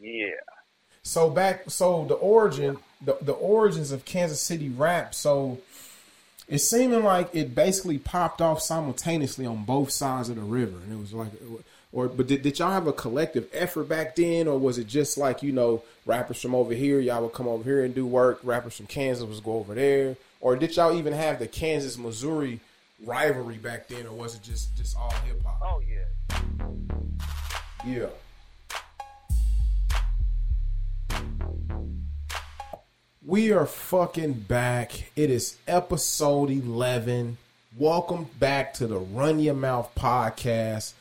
Yeah. So back, so the origin, the the origins of Kansas City rap. So it's seeming like it basically popped off simultaneously on both sides of the river, and it was like, or but did, did y'all have a collective effort back then, or was it just like you know rappers from over here, y'all would come over here and do work, rappers from Kansas was go over there, or did y'all even have the Kansas Missouri rivalry back then, or was it just just all hip hop? Oh yeah. Yeah. We are fucking back. It is episode 11. Welcome back to the Run Your Mouth podcast.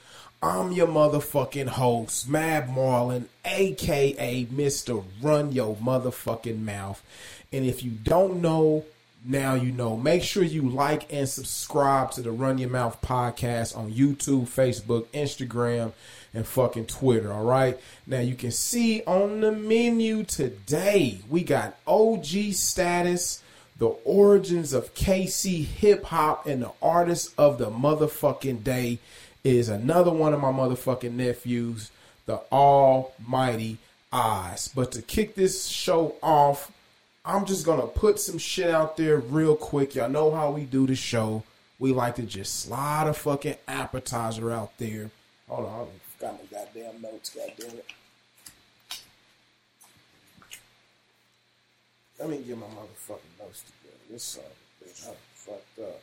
I'm your motherfucking host, Mad Marlin, aka Mr. Run Your Motherfucking Mouth. And if you don't know, now you know. Make sure you like and subscribe to the Run Your Mouth podcast on YouTube, Facebook, Instagram, and fucking Twitter. All right. Now you can see on the menu today we got OG status, the origins of KC hip hop, and the artist of the motherfucking day is another one of my motherfucking nephews, the Almighty Oz. But to kick this show off, I'm just gonna put some shit out there real quick. Y'all know how we do the show. We like to just slide a fucking appetizer out there. Hold on, Got my goddamn notes. Goddamn it. Let me get my motherfucking notes together. This son of a bitch, I'm fucked up.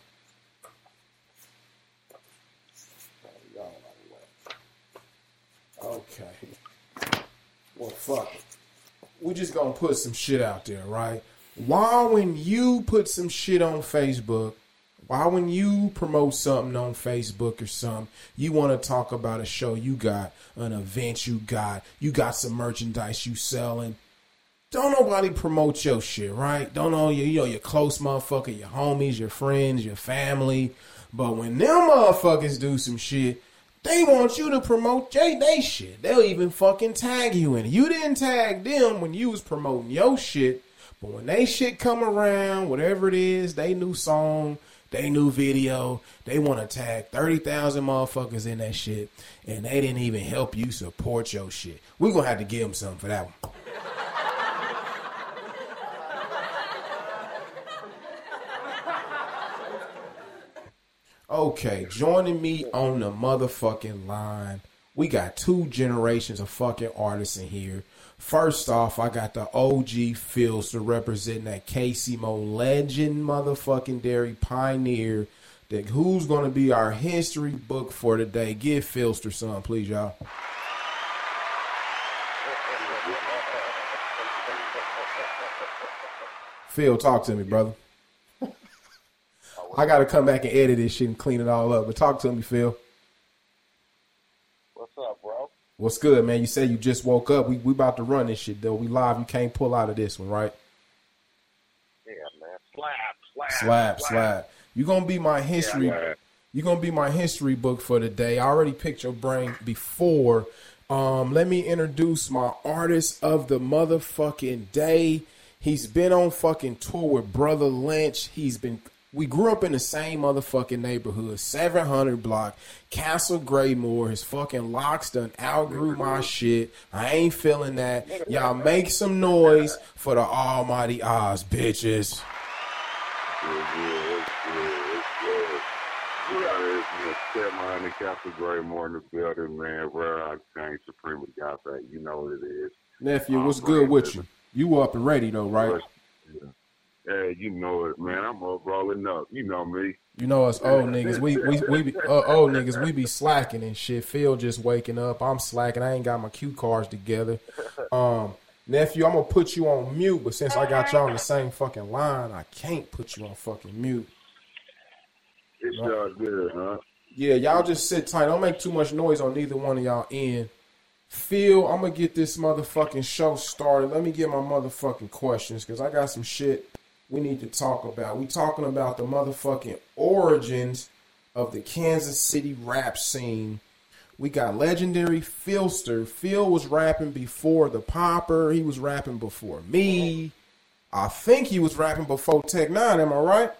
Oh, y'all out of way. Okay. Well, fuck it we just gonna put some shit out there, right? Why when you put some shit on Facebook, why when you promote something on Facebook or something, you want to talk about a show you got, an event you got, you got some merchandise you selling. Don't nobody promote your shit, right? Don't know you, you know your close motherfucker, your homies, your friends, your family. But when them motherfuckers do some shit, they want you to promote J Day shit. They'll even fucking tag you in. You didn't tag them when you was promoting your shit, but when they shit come around, whatever it is, they new song, they new video, they want to tag 30,000 motherfuckers in that shit, and they didn't even help you support your shit. We're going to have to give them something for that one. Okay, joining me on the motherfucking line, we got two generations of fucking artists in here. First off, I got the OG Filster representing that KC Mo legend motherfucking dairy pioneer. That who's gonna be our history book for today? Give Filster some, please, y'all. Phil, talk to me, brother. I got to come back and edit this shit and clean it all up. But talk to me, Phil. What's up, bro? What's good, man? You say you just woke up. We we about to run this shit though. We live. You can't pull out of this one, right? Yeah, man. Slap, slap, Slap, slap. You gonna be my history. Yeah, you gonna be my history book for the day. I already picked your brain before. Um, let me introduce my artist of the motherfucking day. He's been on fucking tour with Brother Lynch. He's been we grew up in the same motherfucking neighborhood, 700 block, Castle Graymore. His fucking locks done outgrew my shit. I ain't feeling that. Y'all make some noise for the almighty Oz, bitches. Stepmom and Castle Graymore in the building, man. Where I changed Supreme got that. You know what it is. Nephew, what's good with you? You up and ready though, right? Yeah, you know it, man. I'm up rolling up. You know me. You know us old niggas. We we we be, uh, old niggas. We be slacking and shit. Phil just waking up. I'm slacking. I ain't got my cue cards together. Um, nephew, I'm gonna put you on mute, but since I got y'all on the same fucking line, I can't put you on fucking mute. It's all good, huh? Yeah, y'all just sit tight. Don't make too much noise on neither one of y'all end. Phil, I'm gonna get this motherfucking show started. Let me get my motherfucking questions because I got some shit we need to talk about. We talking about the motherfucking origins of the Kansas City rap scene. We got legendary Philster. Phil was rapping before the Popper. He was rapping before me. I think he was rapping before Tech Nine. Am I right?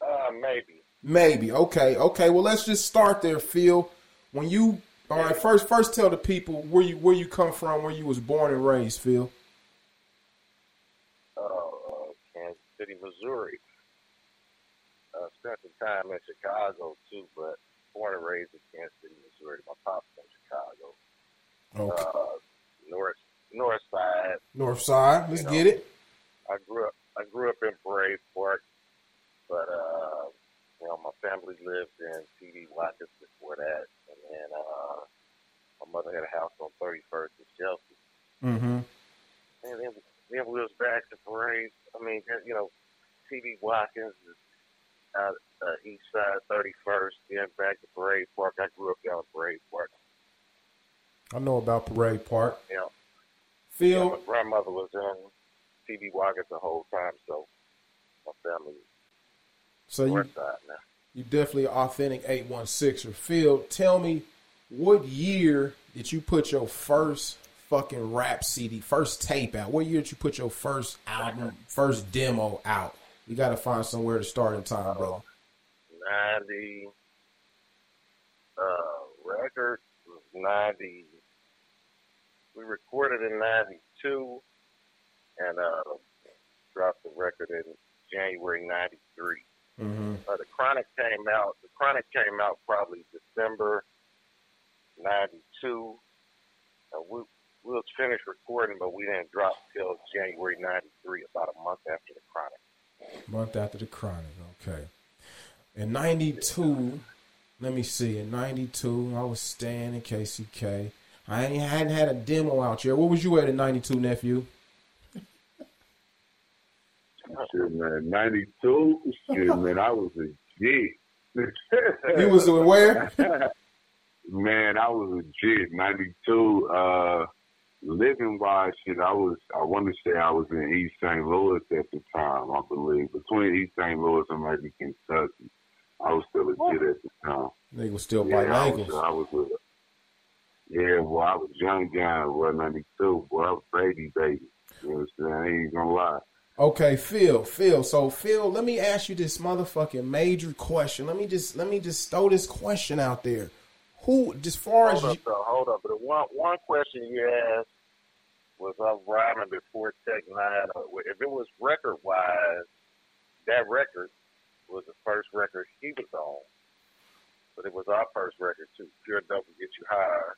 Uh, maybe. Maybe. Okay. Okay. Well, let's just start there, Phil. When you All right, first first tell the people where you where you come from, where you was born and raised, Phil. Uh, uh, Kansas City, Missouri. Uh, spent some time in Chicago too, but born and raised in Kansas City, Missouri. My pop's from Chicago. Okay. Uh, north North Side. North side. Let's you know. get it. I grew up. I grew up in Parade Park, but uh, you know, my family lived in T.B. Watkins before that, and then uh, my mother had a house on 31st in Chelsea. Mm-hmm. And then, then we was back to Parade. I mean, you know, T.B. Watkins, uh, uh, East Side 31st, then back to Parade Park. I grew up down Parade Park. I know about Parade Park. Yeah. Phil, my grandmother was in T.B. Watkins the whole time, so my family so you you definitely authentic eight one sixer. Phil, tell me what year did you put your first fucking rap CD, first tape out? What year did you put your first album, first demo out? You got to find somewhere to start in time, bro. 90 uh, record was 90. We recorded in 92 and uh, dropped the record in January 93. Mm-hmm. Uh, the Chronic came out. The Chronic came out probably December '92. Uh, we we was finished recording, but we didn't drop till January '93, about a month after the Chronic. Month after the Chronic, okay. In '92, let me see. In '92, I was staying in KCK. I hadn't had a demo out yet. What was you at in '92, nephew? Shit, man. 92? Shit, man, I was a G. You was in where? man, I was a G. 92. Uh, living wise, shit, I was, I want to say I was in East St. Louis at the time, I believe. Between East St. Louis and maybe Kentucky. I was still a kid at the time. Nigga was still Yeah, biting I ankles. was, I was a, yeah, boy, I was young guy, boy, 92. Boy, I was baby, baby. You know what I'm saying? I ain't gonna lie. Okay, Phil, Phil. So Phil, let me ask you this motherfucking major question. Let me just let me just throw this question out there. Who, as far as Hold you, up, though. Hold up. But one one question you asked was of rhyming before Tech Nine. Uh, If it was record wise, that record was the first record he was on. But it was our first record too. Pure Dope will get you higher.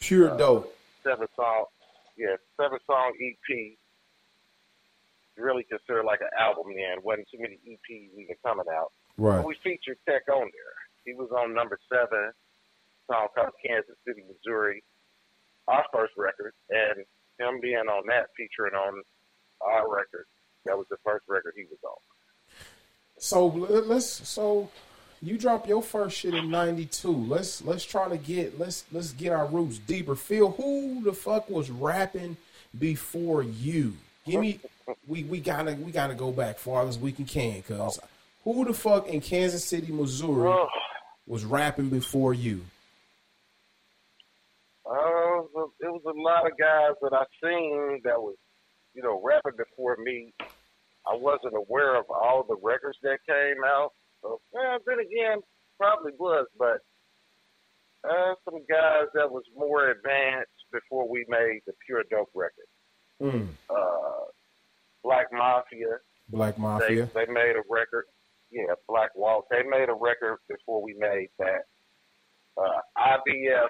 pure dope, Seven song, yeah, seven song EP. Really considered like an album then. Wasn't too many EPs even coming out. right? We featured Tech on there. He was on number seven, song called Kansas City, Missouri, our first record, and him being on that featuring on our record. That was the first record he was on. So let- let's so you drop your first shit in '92. Let's let's try to get let's let's get our roots deeper. Phil, who the fuck was rapping before you? Give me we we gotta we gotta go back far as we can can, cause who the fuck in Kansas City, Missouri Oh, was rapping before you? uh, it was a lot of guys that I seen that was, you know, rapping before me. I wasn't aware of all the records that came out. So, well, then again, probably was, but uh, some guys that was more advanced before we made the Pure Dope record. Mm, Uh, Black Mafia, Black they, Mafia. they made a record. Yeah, Black Walt. They made a record before we made that. Uh, IBF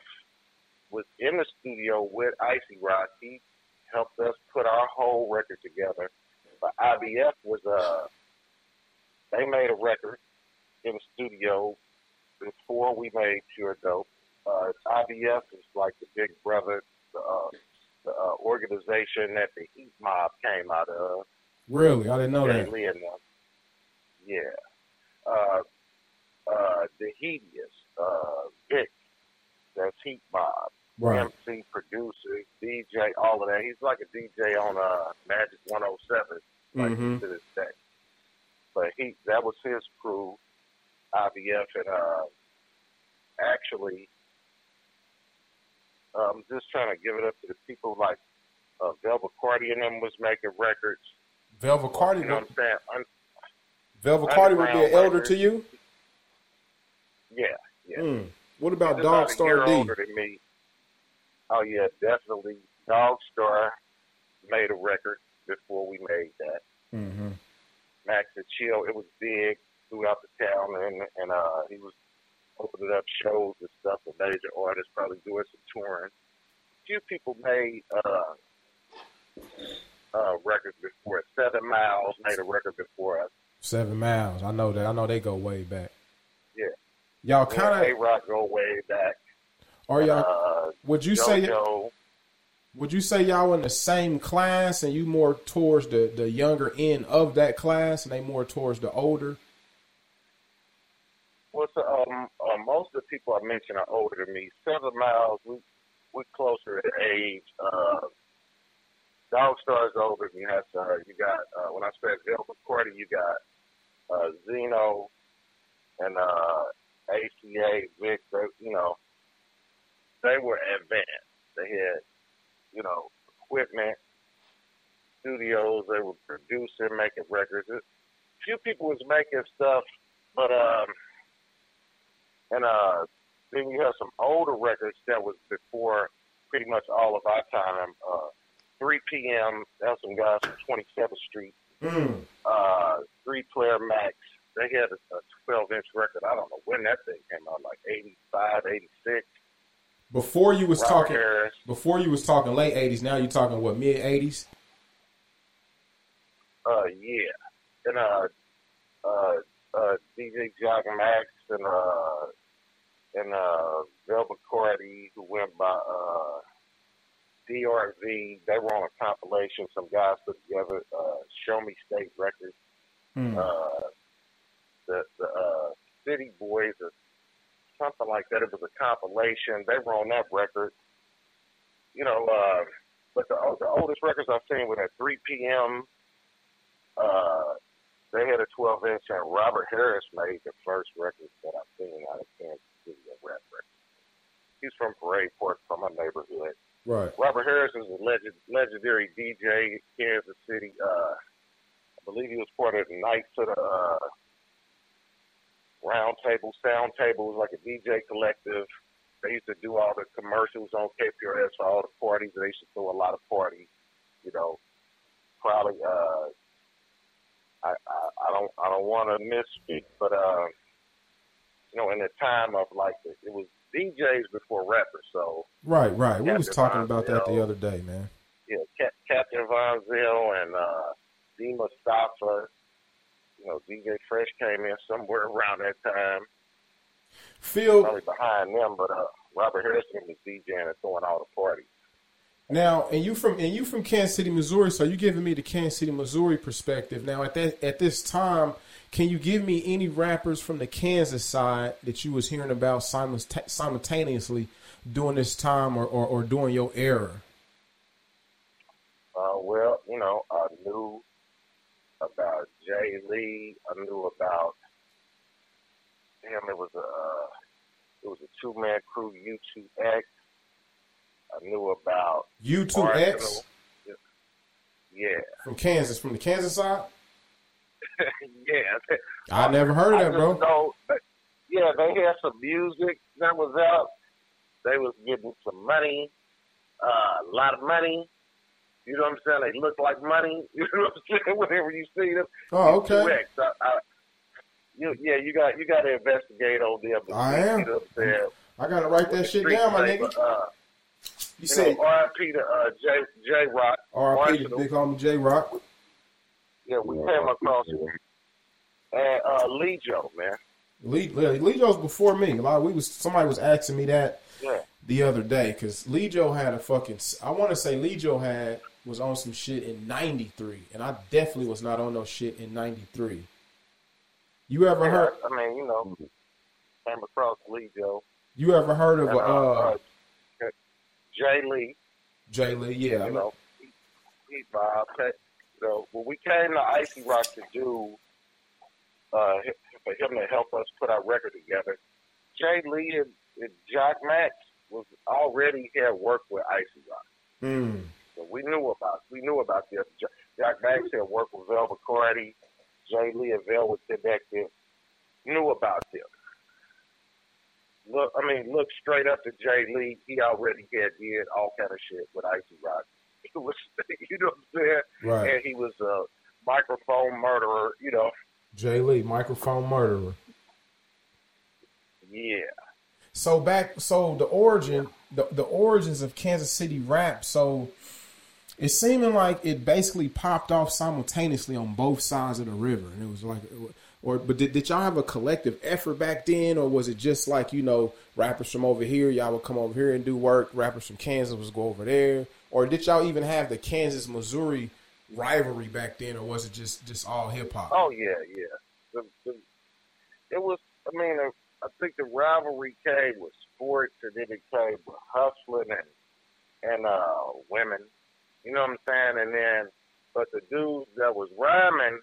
was in the studio with Icy Rock. He helped us put our whole record together. But IBF was uh, they made a record in the studio before we made Pure Dope. Uh, IBF is like the big brother, the, uh, the uh, organization that the Heat Mob came out of. Really, I didn't know Jay that. Lee and them. Yeah. Uh, uh, the Heatius, uh, Vic, that's Heat Mob, Right. MC, producer, DJ, all of that. He's like a DJ on uh, Magic 107, like Mhm. to this day. But he, that was his crew, IBF, and uh, actually, I'm just trying to give it up to the people like uh, Velvet Cardi and them was making records. Velvet Cardi. You know what I'm saying? Velvet Cardi would be an elder to you. yeah, yeah. Mm. What about He's about Dog a Star D? older than me. Oh yeah, definitely. Dog Star made a record before we made that. Mm-hmm. Max and Chill. It was big throughout the town, and and uh, he was opening up shows and stuff with major artists, probably doing some touring. A few people made uh, uh, records before us. Seven Miles made a record before us. Seven Miles. I know that. I know they go way back. Yeah. Y'all Yeah, kind of Rock go way back. are y'all? Uh, Would you say? Would you say y'all in the same class and you more towards the the younger end of that class and they more towards the older? Well, the, um, uh, most of the people I mentioned are older than me. Seven Miles, we we closer in age. Uh, Dog Star is older than us. Uh, you got uh, when I said Velvet Cordy, you got uh, Zeno and uh, ACA Vic. They, you know, they were advanced. They had you know equipment, studios. They were producing, making records. A few people was making stuff, but um and uh, then you have some older records that was before pretty much all of our time. Uh, 3 p.m. That's some guys from 27th Street. Mm. Uh, Three Player Max. They had a, a 12 inch record. I don't know when that thing came out, like 85, 86. Before you was Robert talking, Harris. before you was talking late eighties. Now you're talking what mid eighties? Uh, yeah. And uh, uh, uh, DJ Jock Max and uh, and uh, Velvet Cardi, who went by uh, DRV. They were on a compilation. Some guys put together. Uh, Show Me State Records. Mm. Uh, the the uh, City Boys or something like that. It was a compilation. They were on that record. You know, uh, but the, the oldest records I've seen were at 3 p.m. Uh, they had a 12 inch, and Robert Harris made the first record that I've seen out of Kansas City, a rap record. He's from Parade Park, from my neighborhood. Right. Robert Harris is a legend, legendary DJ Kansas City. Uh, believe he was part of the Knights of the uh, Round Table, Sound Table. It was like a DJ collective. They used to do all the commercials on KPRS for all the parties. They used to throw a lot of parties. You know, probably. Uh, I, I I don't I don't want to misspeak, but uh, you know, in the time of like it was DJs before rappers, so Right. Right. We was Captain talking about that the other day, man. yeah, Cap- Captain Von Zell and uh, D. Mustafa. You know, DJ Fresh came in somewhere around that time, Phil, probably behind them. But uh, Robert Harrison was DJing and throwing all the parties. Now, and you from and you from Kansas City, Missouri. So you giving me the Kansas City, Missouri perspective. Now, at that at this time, can you give me any rappers from the Kansas side that you was hearing about simultaneously during this time or, or, or during your era? Uh, well, you know, about Jay Lee. I knew about damn. It was a it was a two man crew, U2X. I knew about U2X Yeah, from Kansas, from the Kansas side. yeah. I never heard of that, bro. know yeah, they had some music that was out. They was getting some money, uh, a lot of money. You know what I'm saying? They look like money. You know what I'm saying? Whenever you see them, Oh, okay. U2X, I, I, you, yeah, you got you got to investigate on them. I am. You know what I'm saying? I gotta write that shit down, my nigga. Uh, You know, R.I.P. to uh, J J Rock. R.I.P. to Arsenal. big homie J Rock. Yeah, we came across it. And uh, Lee Joe, man. Lee, Joe's before me. A lot we was somebody was asking me that Yeah. the other day because Lee Joe had a fucking. I want to say Lee Joe had was on some shit in '93, and I definitely was not on no shit in '93. You ever heard? I mean, you know, came across Lee Joe. You ever heard of And, uh, uh, uh, Jay Lee, Jay Lee? Yeah, you know, he, he Bob. So when we came to Icy Rock to do, uh, for him to help us put our record together, Jay Lee and, and Jock Max was already had worked with Icy Rock. Mm. So we knew about we knew about this. Jack Max had worked with Velvet Cardi, Jay Lee and Velvet Connected. Knew about them. look, I mean, look straight up to Jay Lee. He already had did all kind of shit with Icy Rock. He was, you know what I'm saying? Right. And he was a microphone murderer. You know. Jay Lee, microphone murderer. Yeah. So back, so the origin, the, the origins of Kansas City rap. So it's seeming like it basically popped off simultaneously on both sides of the river, and it was like, or but did, did y'all have a collective effort back then, or was it just like you know rappers from over here, y'all would come over here and do work, rappers from Kansas was go over there, or did y'all even have the Kansas Missouri rivalry back then, or was it just just all hip hop? Oh yeah, yeah. The, the, it was. I mean, uh, I think the rivalry came with sports, and then it came with hustling and and uh women. You know what I'm saying? And then, but the dudes that was rhyming,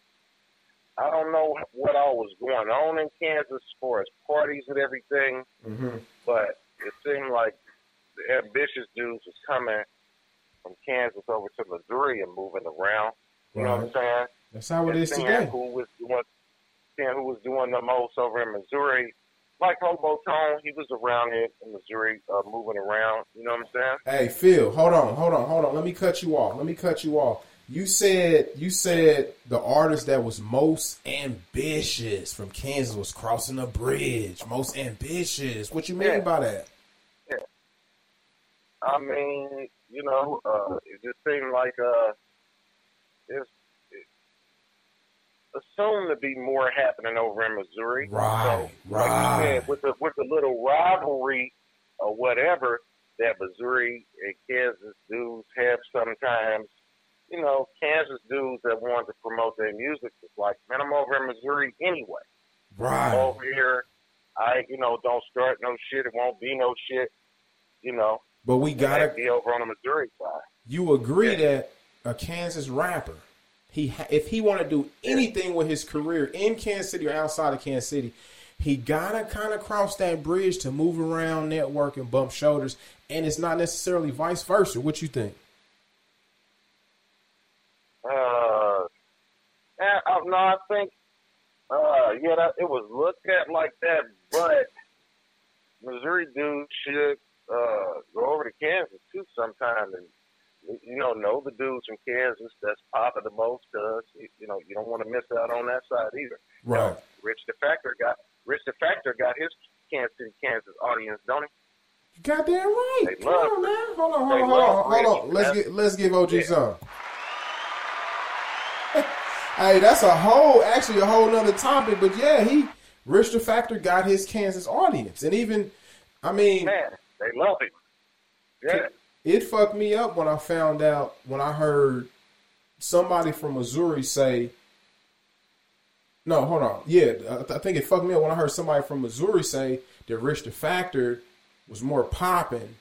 I don't know what all was going on in Kansas as far as parties and everything, mm-hmm. but it seemed like the ambitious dudes was coming from Kansas over to Missouri and moving around. You know what I'm saying? That's how it and is today. Who was doing, seeing who was doing the most over in Missouri. Like Hobo Tone, he was around here in Missouri, uh, moving around. You know what I'm saying? Hey Phil, hold on, hold on, hold on. Let me cut you off. Let me cut you off. You said you said the artist that was most ambitious from Kansas was crossing the bridge. Most ambitious. What you mean Yeah. by that? Yeah. I mean, you know, uh, it just seemed like uh, it's it assumed to be more happening over in Missouri. Right, so, Like right. said, with the with the little rivalry or whatever that Missouri and Kansas dudes have sometimes. You know, Kansas dudes that want to promote their music is like, man, I'm over in Missouri anyway. I'm Right. over here. I, you know, don't start no shit. It won't be no shit. You know, But we gotta. be over on the Missouri side. You agree Yeah. that a Kansas rapper, he if he want to do anything with his career in Kansas City or outside of Kansas City, he gotta kind of cross that bridge to move around, network, and bump shoulders. And it's not necessarily vice versa. What you think? Uh, no, I think, uh, yeah, that, it was looked at like that, but Missouri dudes should uh, go over to Kansas too sometime and you know know the dudes from Kansas that's popping the most because you know you don't want to miss out on that side either. You know, Rich the Factor got Rich the Factor got his Kansas City, Kansas audience, don't he? Goddamn right. They Come on, man. Hold on, hold on, hold on, hold on. Rich. Let's That's- get let's give OG Yeah. some. hey, that's a whole actually a whole nother topic, but yeah, he Rich the Factor got his Kansas audience, and even I mean, Man, they love him. Yeah. It fucked me up when I found out when I heard somebody from Missouri say. No, hold on. Yeah, I, I think it fucked me up when I heard somebody from Missouri say that Rich the Factor was more popping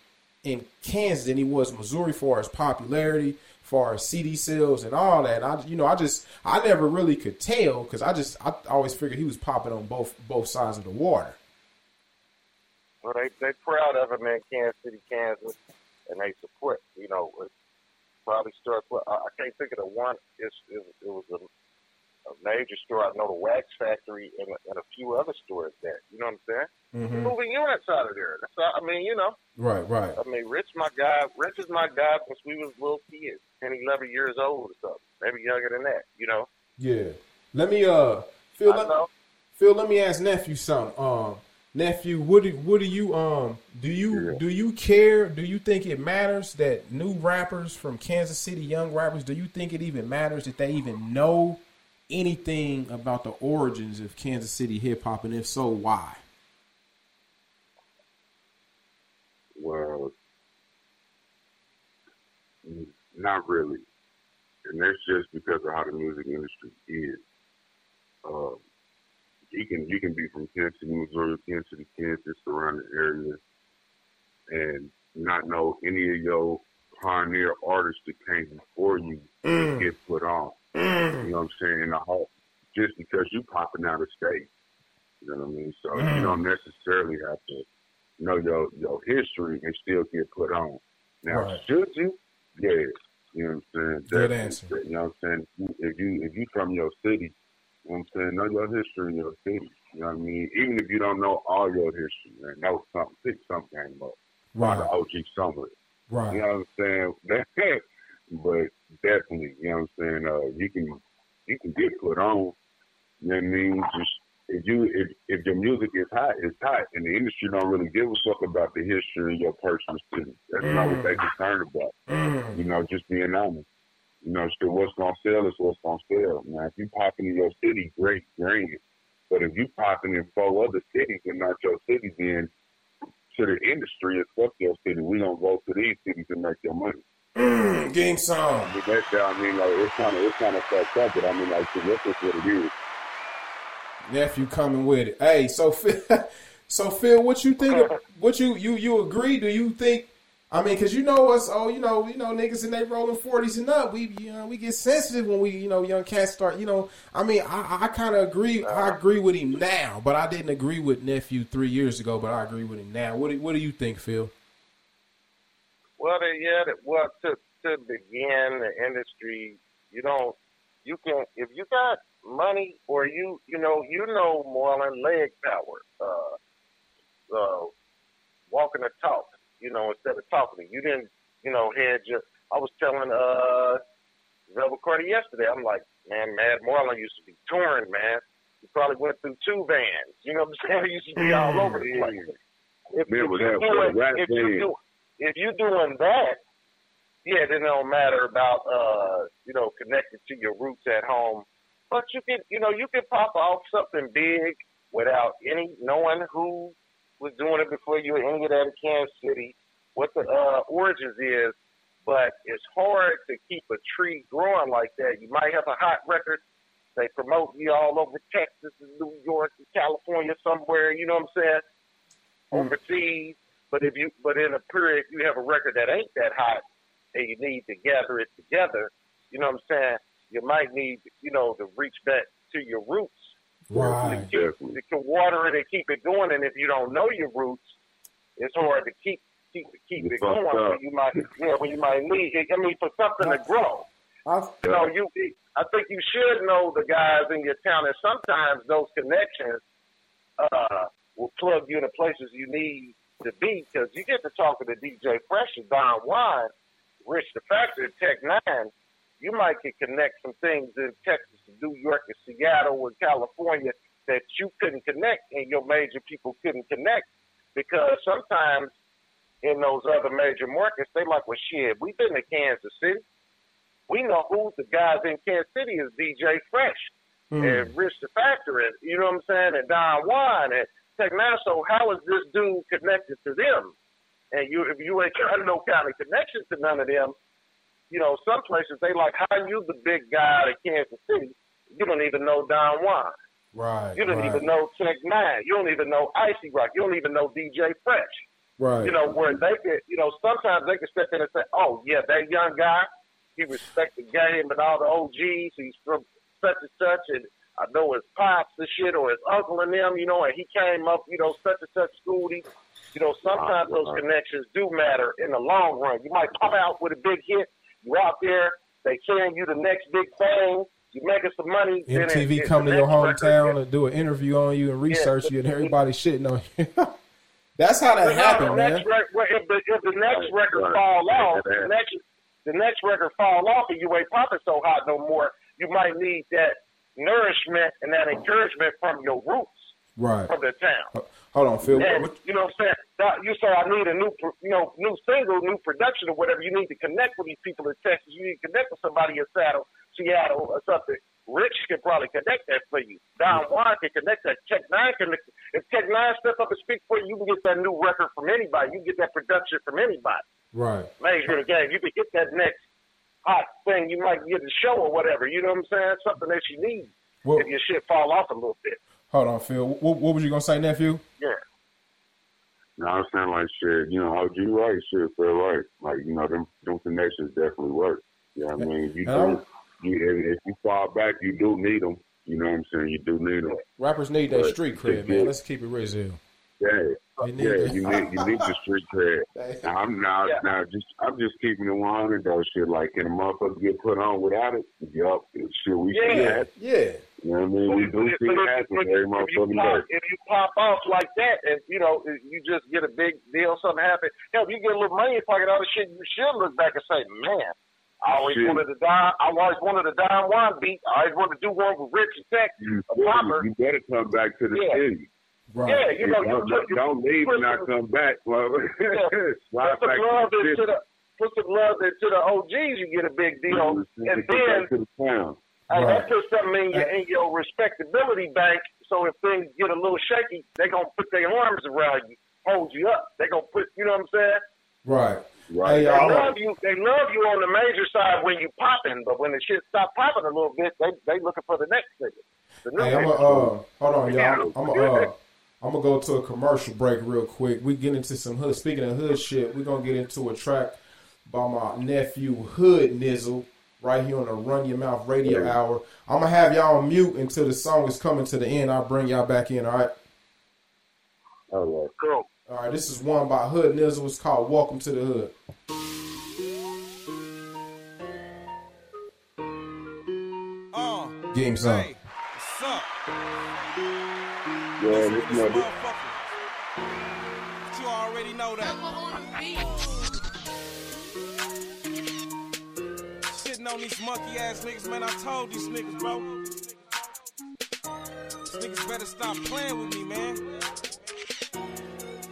in Kansas than he was Missouri for his popularity, for his CD sales and all that. I, you know, I just I never really could tell because I just I always figured he was popping on both both sides of the water. Well, they they proud of him in Kansas City, Kansas, and they support. You know, it probably starts. With, I, can't think of the one. It's, it, it was a, a major store. I know the Wax Factory and, and a few other stores there. You know what I'm saying? Mm-hmm. Moving units out of there. That's all, I mean, you know. Right, right. I mean, Rich, my guy. Rich is my guy since we was little kids, 10, 11 years old or something. Maybe younger than that. You know. Yeah. Let me uh Phil I let, know. Phil, let me ask nephew something. Um nephew, what do what do you um do you do you care? Do you think it matters that new rappers from Kansas City, young rappers, do you think it even matters that they even know anything about the origins of Kansas City hip hop and if so why? Well, not really, and that's just because of how the music industry is. Uh, you can you can be from Kansas City, Missouri, Kansas City, Kansas, surrounding area, and not know any of your pioneer artists that came before you Mm. get put on. You know what I'm saying? In the whole, just because you popping out of state. You know what I mean? So Mm. you don't necessarily have to know your your history and still get put on. Now, Right. should you? Yeah. You know what I'm saying? Good Definitely. answer. You know what I'm saying? If you if you from your city You know what I'm saying? Know your history in your city. You know what I mean? Even if you don't know all your history, man, know something, pick some game up. Right. the OG somewhere. You know what I'm saying? but definitely, you know what I'm saying? Uh, you can you can get put on. You know what I mean? Just if you if if your music is hot, it's hot, and the industry don't really give a fuck about the history of your personal city. That's not what they concerned about. Mm. You know, just being honest. You know, so what's gonna sell is what's gonna sell. Now, if you popping in your city, great, grand. But if you popping in four other cities and not your city, then to the industry, it's fuck your city. We don't go to these cities and make your money. Mm. Gang I song. mean, that's I mean, like it's kind of it's kind of fucked up, but I mean, like so that's just what it is. Nephew coming with it. Hey, so Phil, so Phil, what you think? Of, what you you you agree? Do you think? I mean, because you know us, oh, you know, you know, niggas in they rolling forties and up. We you know, we get sensitive when we you know young cats start. You know, I mean, I, I kind of agree. I agree with him now, but I didn't agree with nephew three years ago. But I agree with him now. What do, what do you think, Phil? Well, yeah, well, to to begin the industry, you don't, you can if you got money or you, you know, you know more than leg power, uh, uh, walking the talk, you know, instead of talking. You didn't, you know, had your. I was telling uh, Velvet Carter yesterday. I'm like, man, Mad Marlon used to be touring, man. He probably went through two vans. You know what I'm saying? He used to be all over the place. If, if you the doing, if you band? do, if you doing that, yeah, then it don't matter about uh, you know, connected to your roots at home. But you can, you know, you can pop off something big without any knowing who was doing it before you, any of that in Kansas City, what the uh, origins is. But it's hard to keep a tree growing like that. You might have a hot record. They promote you all over Texas and New York and California somewhere. You know what I'm saying? Overseas. But if you, but in a period, you have a record that ain't that hot, and you need to gather it together. You know what I'm saying? You might need, you know, to reach back to your roots Right. you, Definitely. you can water it and keep it going. And if you don't know your roots, it's hard to keep keep keep it going. When you might, yeah, when you might need. It. I mean, for something to grow. I, You know, you. I think you should know the guys in your town, and sometimes those connections uh, will plug you into places you need to be because you get to talking to the DJ Fresh and Don Juan, Rich the Factor, Tech Nine. You might can connect some things in Texas, and New York, and Seattle, and California that you couldn't connect, and your major people couldn't connect because sometimes in those other major markets, they like, well, shit, we've been to Kansas City. We know who the guys in Kansas City is DJ Fresh mm, and Rich the Factor, and you know what I'm saying, and Don Juan and Tech. So how is this dude connected to them? And you, if you ain't got no kind of connection to none of them, you know, some places they like, how you the big guy out of Kansas City? You don't even know Don Juan. right. You don't right, even know Tech Nine. You don't even know Icy Rock. You don't even know DJ Fresh Right. you know, where they could, you know, sometimes they could step in and say, oh, yeah, that young guy, he respects the game and all the OGs. He's from such and such, and I know his pops and shit, or his uncle and them, you know, and he came up, you know, such and such school. He, you know, sometimes those connections do matter in the long run. You might pop out with a big hit. You're out there. They carrying you the next big thing. You're making some money. then it- MTV it- come to your next record hometown and do an interview on you and research you, and everybody shitting on you. That's how that But happened, the man. next rec- well, if, the, if the next record fall off, the next the next record fall off, and you ain't popping so hot no more, you might need that nourishment and that encouragement from your roots, Right. from the town. Uh, Hold on, Phil. And you know what I'm saying? That- You say I need a new, you know, new single, new production, or whatever. You need to connect with these people in Texas. You need to connect with somebody in Seattle, Seattle, or something. Rich can probably connect that for you. Don Juan can connect that. Tech Nine can. If Tech Nine step up and speak for you, you can get that new record from anybody. You can get that production from anybody. right. Major in the game. You can get that next hot thing. You might get the show or whatever. You know what I'm saying? Something that you need Well, if your shit fall off a little bit. Hold on, Phil. What, what was you gonna say, nephew? Yeah. No, I'm saying like shit, you know, OG right, shit, feel right. Like, you know, them them connections definitely work. You know what I mean? You And I'm- do, you, if, if you fall back, you do need them. You know what I'm saying? You do need them. Rappers need that street cred, man. Let's keep it real. Yeah, They need yeah, to- you need you need the street cred. Now, I'm now Yeah. now just I'm just keeping it 100 though. Shit, like can a motherfucker get put on without it? Yup, shit, we see Yeah. that. yeah. You know what I mean? We do see it if- happen every you motherfucking pop, day. if you pop off like that, and you know you just get a big deal, something happen. Hell, if you get a little money in your pocket, all the shit, you should look back and say, "Man, I always Shit. wanted to die. I always wanted to die in one beat. I always wanted to do one with Rich and Tech." You, a popper. you better come back to the Yeah. city. Right. Yeah, you know, you don't, put, you don't leave and not come back, motherfucker. Slide put some back love to the into the put some love into the OGs, you get a big deal, Come and then to the town. Hey, Right. that puts something in your in your respectability bank. So if things get a little shaky, they're gonna put their arms around you, hold you up. They're gonna put, you know what I'm saying? Right. Right. Hey, They y'all. love you. They love you on the major side when you popping, but when the shit stop popping a little bit, they they looking for the next nigga. The new Hey, I'm a, uh, hold on, y'all. I'm gonna uh, I'm gonna go to a commercial break real quick. We get into some hood. Speaking of hood shit, we're gonna get into a track by my nephew Hood Nizzle right here on the Run Your Mouth Radio Yeah. Hour. I'm gonna have y'all on mute until the song is coming to the end. I'll bring y'all back in. All right. All right. Cool. All right. This is one by Hood Nizzle. It's called "Welcome to the Hood." Uh, Give him some. hey, what's up? Yeah, on these monkey ass niggas, man. I told these niggas, bro. These niggas better stop playing with me, man.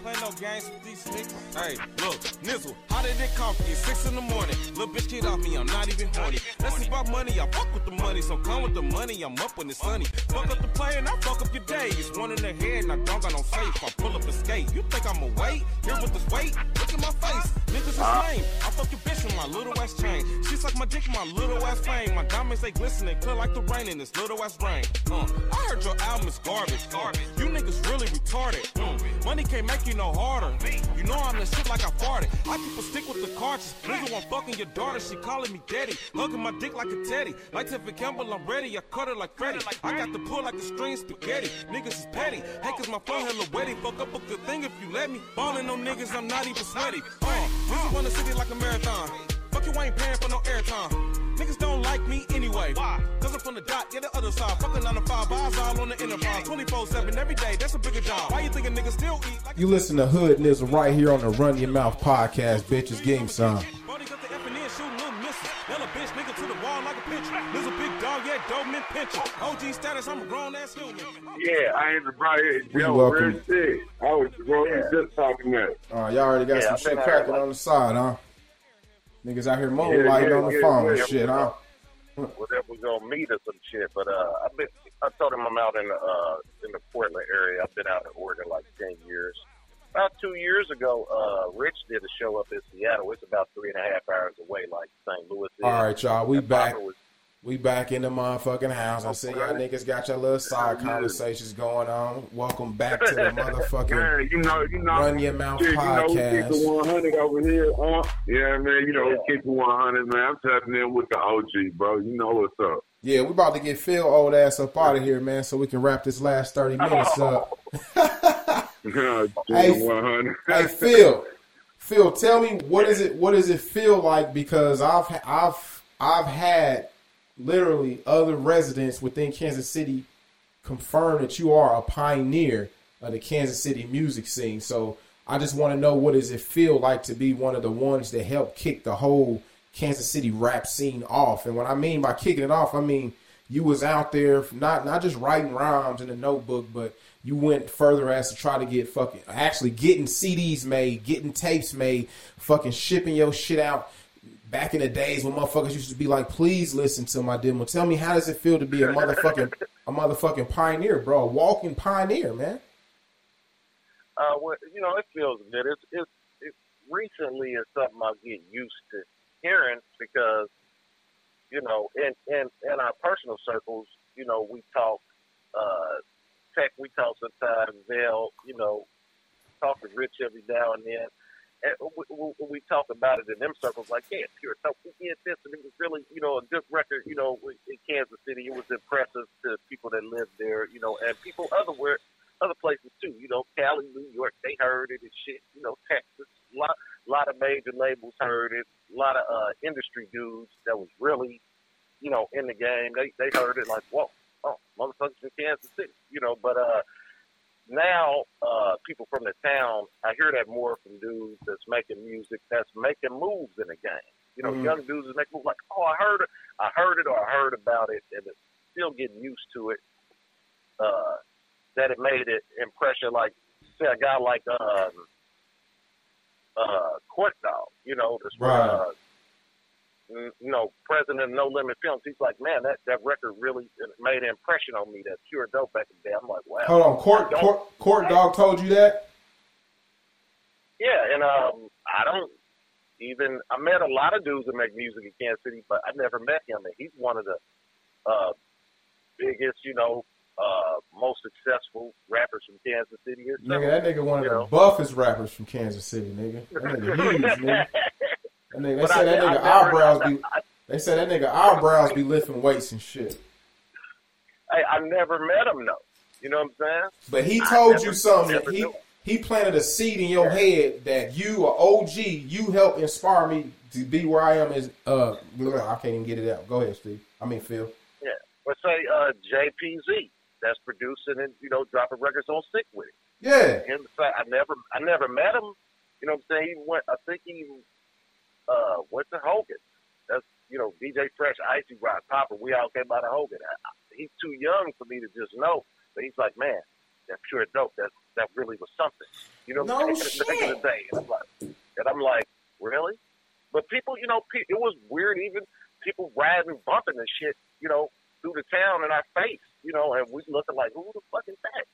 Playing no games with these niggas. Hey, look, Nizzle, how did it come? It's six in the morning. Little bitch, get off me, I'm not even horny. That's about money, I fuck with the money. So come with the money, I'm up when it's sunny. Fuck up the play and I fuck up your day. It's one in the head and I don't got no safe. I pull up and skate. You think I'ma wait? Here with this weight? Look at my face. Niggas is lame. I fuck your bitch with my little ass chain. She suck my dick my little ass fame. My diamonds, they glisten, they clear like the rain in this little ass brain. Uh, I heard your album is garbage. Garbage. You niggas really retarded. Mm. Money can't make you no harder. You know I'm the shit like I farted. I keep a stick with the cartridge. Nigga want fucking your daughter, she calling me daddy. Hugging my dick like a teddy. Like Tiffany Campbell, I'm ready. I cut her like Freddy. I got the pull like a string spaghetti. Niggas is petty. Hey, cause my phone hella wetty. Fuck up a good thing if you let me. Ballin' on niggas, I'm not even sweaty. Uh, this is one city like a marathon. Fuck you ain't paying for no airtime. Niggas don't like me anyway. Why? Cause I'm from the dot, yeah, the other side. Fucking on the five, eyes all on the enterprise. 24 7 every day, that's a bigger job. Why you think a nigga still eat like You listen to Hood Nizzle right here on the Run Your Mouth podcast, bitches. Game him some. Brody got the F and N shooting little misses. Nail a bitch nigga to the wall like a pitcher. There's a big yeah, dope man pincher. OG status, I'm a grown ass human. Yeah, I ain't the right We Yo, welcome. real shit. I was, bro, Yeah. just talking that. Uh, y'all already got Yeah, some shit cracking like- on the side, huh? Niggas out here moonlighting yeah, on the yeah, phone yeah. and shit, huh? Well, that was gonna meet or some shit, but uh, I've been I told him I'm out in the uh in the Portland area. I've been out in Oregon like ten years. About two years ago, uh, Rich did a show up in Seattle. It's about three and a half hours away, like St. Louis. Is. All right, y'all, we And back. Was- We back in the motherfucking house. I see y'all niggas got your little side conversations going on. Welcome back to the motherfucking Man, you know, you know, Run Your Mouth shit, you know, podcast. it 100 over here. Uh, yeah, man, you know, we keep it 100, man. I'm tapping in with the OG, bro. You know what's up. Yeah, we about to get Phil old ass up out of here, man, so we can wrap this last 30 minutes up. Hey, Hey, 100. hey Phil, Phil, tell me what is it? What does it feel like? Because I've I've I've had literally other residents within Kansas City confirm that you are a pioneer of the Kansas City music scene. So I just want to know what does it feel like to be one of the ones that helped kick the whole Kansas City rap scene off. And what I mean by kicking it off, I mean you was out there not not just writing rhymes in a notebook, but you went further as to try to get fucking actually getting CDs made, getting tapes made, fucking shipping your shit out. Back in the days when motherfuckers used to be like, "Please listen to my demo." Tell me, how does it feel to be a motherfucking a motherfucking pioneer, bro? A walking pioneer, man. Uh, well, you know, it feels good. It's it's it recently is something I get used to hearing because, you know, in in in our personal circles, you know, we talk uh tech, we talk sometimes. They'll, you know, talk to Rich every now and then. And we, talk about it in them circles, like, yeah, pure talk. We did this, and it was really, you know, a good record. You know, in Kansas City, it was impressive to people that lived there. You know, and people otherwhere other places too. You know, Cali, New York, they heard it and shit. You know, Texas, a lot, lot of major labels heard it. A lot of uh, industry dudes that was really, you know, in the game. They they heard it like, whoa, oh, motherfuckers in Kansas City. You know, but uh, now uh, people from the town, I hear that more from dudes that's making music, that's making moves in the game. You know, Mhm. young dudes that make moves like, oh, I heard it, I heard it, or I heard about it, and it's still getting used to it. Uh, that it made it impression like, say, a guy like um, uh, Court Dog, you know, this Right. uh, you know, president of No Limit Films. He's like, man, that that record really made an impression on me. That pure dope back in the day. I'm like, wow. Hold on, court court court dog told you that? Yeah, and um, I don't even. I met a lot of dudes that make music in Kansas City, but I never met him, and he's one of the uh, biggest, you know, uh, most successful rappers from Kansas City. Nigga, that nigga one of You the know? buffest rappers from Kansas City, nigga. That nigga huge, nigga. That nigga, they But I- that nigga eyebrows be they say that nigga eyebrows be lifting weights and shit. Hey, I never met him though. You know what I'm saying? But he told never- you something. He knew. he planted a seed in your head that you are OG. You helped inspire me to be where I am. Is uh, I can't even get it out. Go ahead, Steve. I mean Phil. Yeah. Let's say uh, JPZ that's producing and you know dropping records on Sick Wid It. Yeah, fact I never I never met him. You know what I'm saying? He went I think he uh went to Hogan. That's you know, DJ Fresh, Icy Rock, Popper, we all came out of Hogan. I, I, he's too young for me to just know. But he's like, Man, that pure dope, that that really was something. You know what No I'm saying? Back in the day. And I'm like and I'm like, Really? But people, you know, pe- it was weird even people riding, bumping and shit, you know, through the town in our face, you know, and we looking like, who the fuck is that?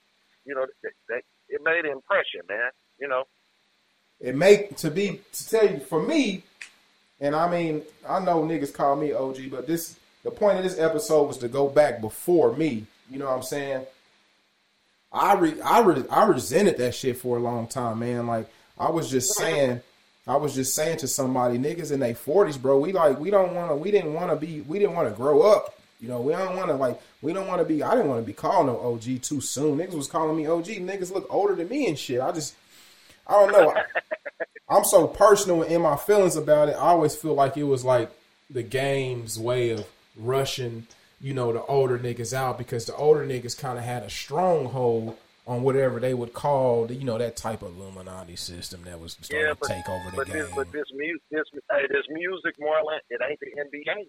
You know, that, that, it made an impression, man. You know, it make to be to tell you for me, and I mean I know niggas call me OG, but this the point of this episode was to go back before me. You know what I'm saying? I re, I re, I resented that shit for a long time, man. Like I was just saying, I was just saying to somebody, niggas in their forties, bro. We like we don't want to, we didn't want to be, we didn't want to grow up. You know, we don't want to like, we don't want to be. I didn't want to be called no OG too soon. Niggas was calling me OG. Niggas look older than me and shit. I just, I don't know. I'm so personal in my feelings about it. I always feel like it was like the game's way of rushing, you know, the older niggas out because the older niggas kind of had a stronghold on whatever they would call, the, you know, that type of Illuminati system that was starting yeah, to take over the but game. this, but this music, this, hey, this music, Marlon, it ain't the NBA.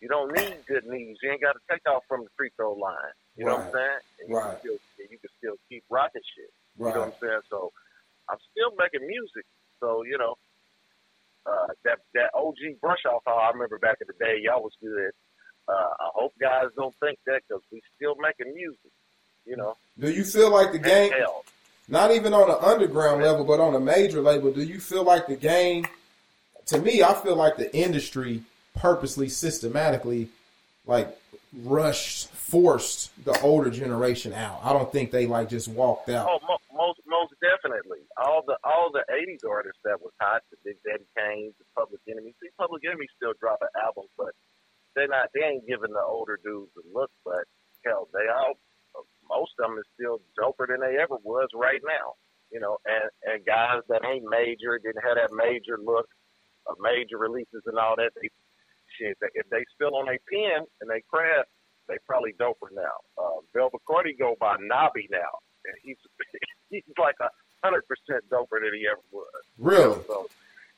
You don't need good knees. You ain't got to take off from the free throw line. You know what I'm saying? And you Right. Can still, you can still keep rocking shit. Right. You know what. I'm saying? So I'm still making music. So you know, uh, that that OG brush off. How I remember back in the day, y'all was good. Uh, I hope guys don't think that because we still making music. You know, Do you feel like the game, hell, not even on an underground level, but on a major label, do you feel like the game? To me, I feel like the industry purposely, systematically, like rushed, forced the older generation out. I don't think they like just walked out. oh, mo- most most definitely. All the all the '80s artists that was hot, the Big Daddy Kane, the Public Enemy. See, Public Enemy still dropping albums, but they not they ain't giving the older dudes a look. But hell, they all most of them is still doper than they ever was right now. You know, and and guys that ain't major didn't have that major look, of major releases and all that. They shit, if they still on their pen and they craft, they probably doper now. Uh, Velvet Cordy go by Nobby now, and he's he's like a hundred percent doper than he ever was. Really? So,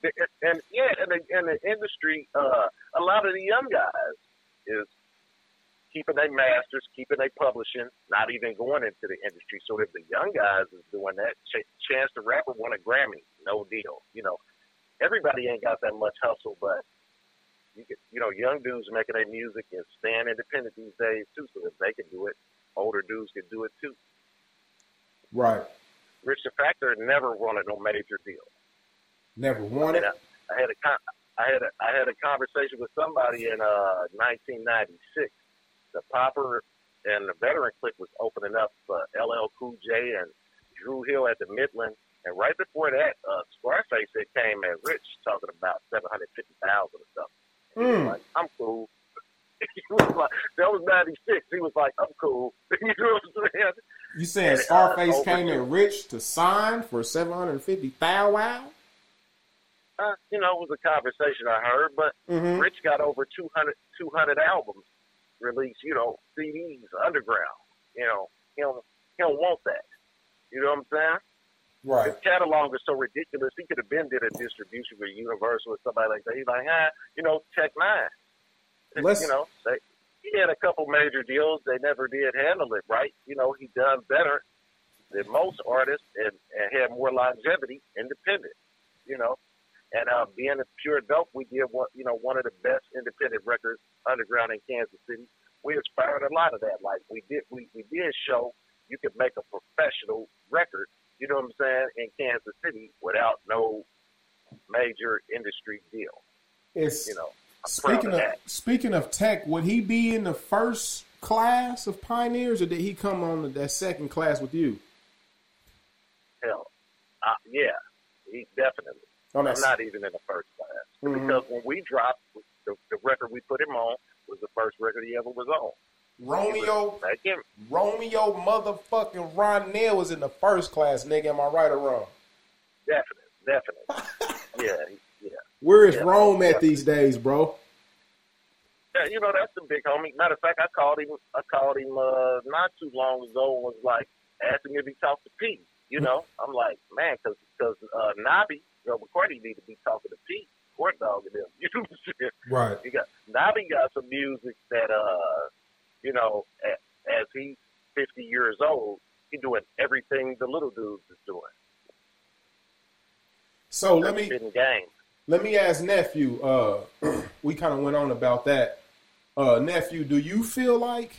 and, and yeah, and the, and the industry, uh, a lot of the young guys is keeping their masters, keeping their publishing, not even going into the industry. So if the young guys is doing that, Ch- Chance the Rapper won a Grammy, no deal. You know, everybody ain't got that much hustle, but you you know, young dudes making their music and staying independent these days too. So if they can do it, older dudes can do it too. Right. Rich the Factor never wanted no major deal. Never wanted. I, I had a I had a, I had a conversation with somebody in uh 1996. The Popper and the Veteran Click was opening up for LL Cool J and Dru Hill at the Midland. And right before that, uh, Scarface had came at Rich talking about seven hundred fifty thousand or something. Mm. like, I'm cool. he was like, that was '96. He was like, I'm cool. you know what I'm saying? You saying And, uh, Scarface came in rich to sign for seven hundred and fifty thousand? Wow. Uh, you know, it was a conversation I heard, but Mm-hmm. Rich got over 200, 200 albums released, you know, CDs, underground. You know, he don't, he don't want that. You know what I'm saying? Right. His catalog is so ridiculous. He could have been did a distribution with Universal or somebody like that. He's like, ah, you know, Tech N9ne. Let's- you know, they, he had a couple major deals. They never did handle it right. You know, he done better than most artists and, and had more longevity, independent. You know, and uh, being a pure dope, we did one, you know, one of the best independent records underground in Kansas City. We inspired a lot of that. Like we did, we, we did show you could make a professional record. You know what I'm saying in Kansas City without no major industry deal. It's You know, I'm speaking of of speaking of tech. Would he be in the first class of pioneers, or did he come on that second class with you? Hell, uh, yeah, he definitely. On I'm not even in the first class Mhm. because when we dropped the, the record we put him on was the first record he ever was on. Romeo Romeo motherfucking Ronell was in the first class, nigga. Am I right or wrong? definitely, definitely. yeah, yeah. Where is Yeah, Rome at these days, bro? Yeah, you know that's the big homie. Matter of fact, I called him. I called him uh, not too long ago and was like asking if he talked to Pete. You know, I'm like, man, because because uh, Nobby, you know, McCarty need to be talking to Pete, Court Dog, and them. You know what I'm saying? Right. He got Nobby got some music that uh, you know, as, as he's 50 years old, he's doing everything the little dudes is doing. So let me game. let me ask nephew. Uh, we kind of went on about that. Uh, nephew, do you feel like?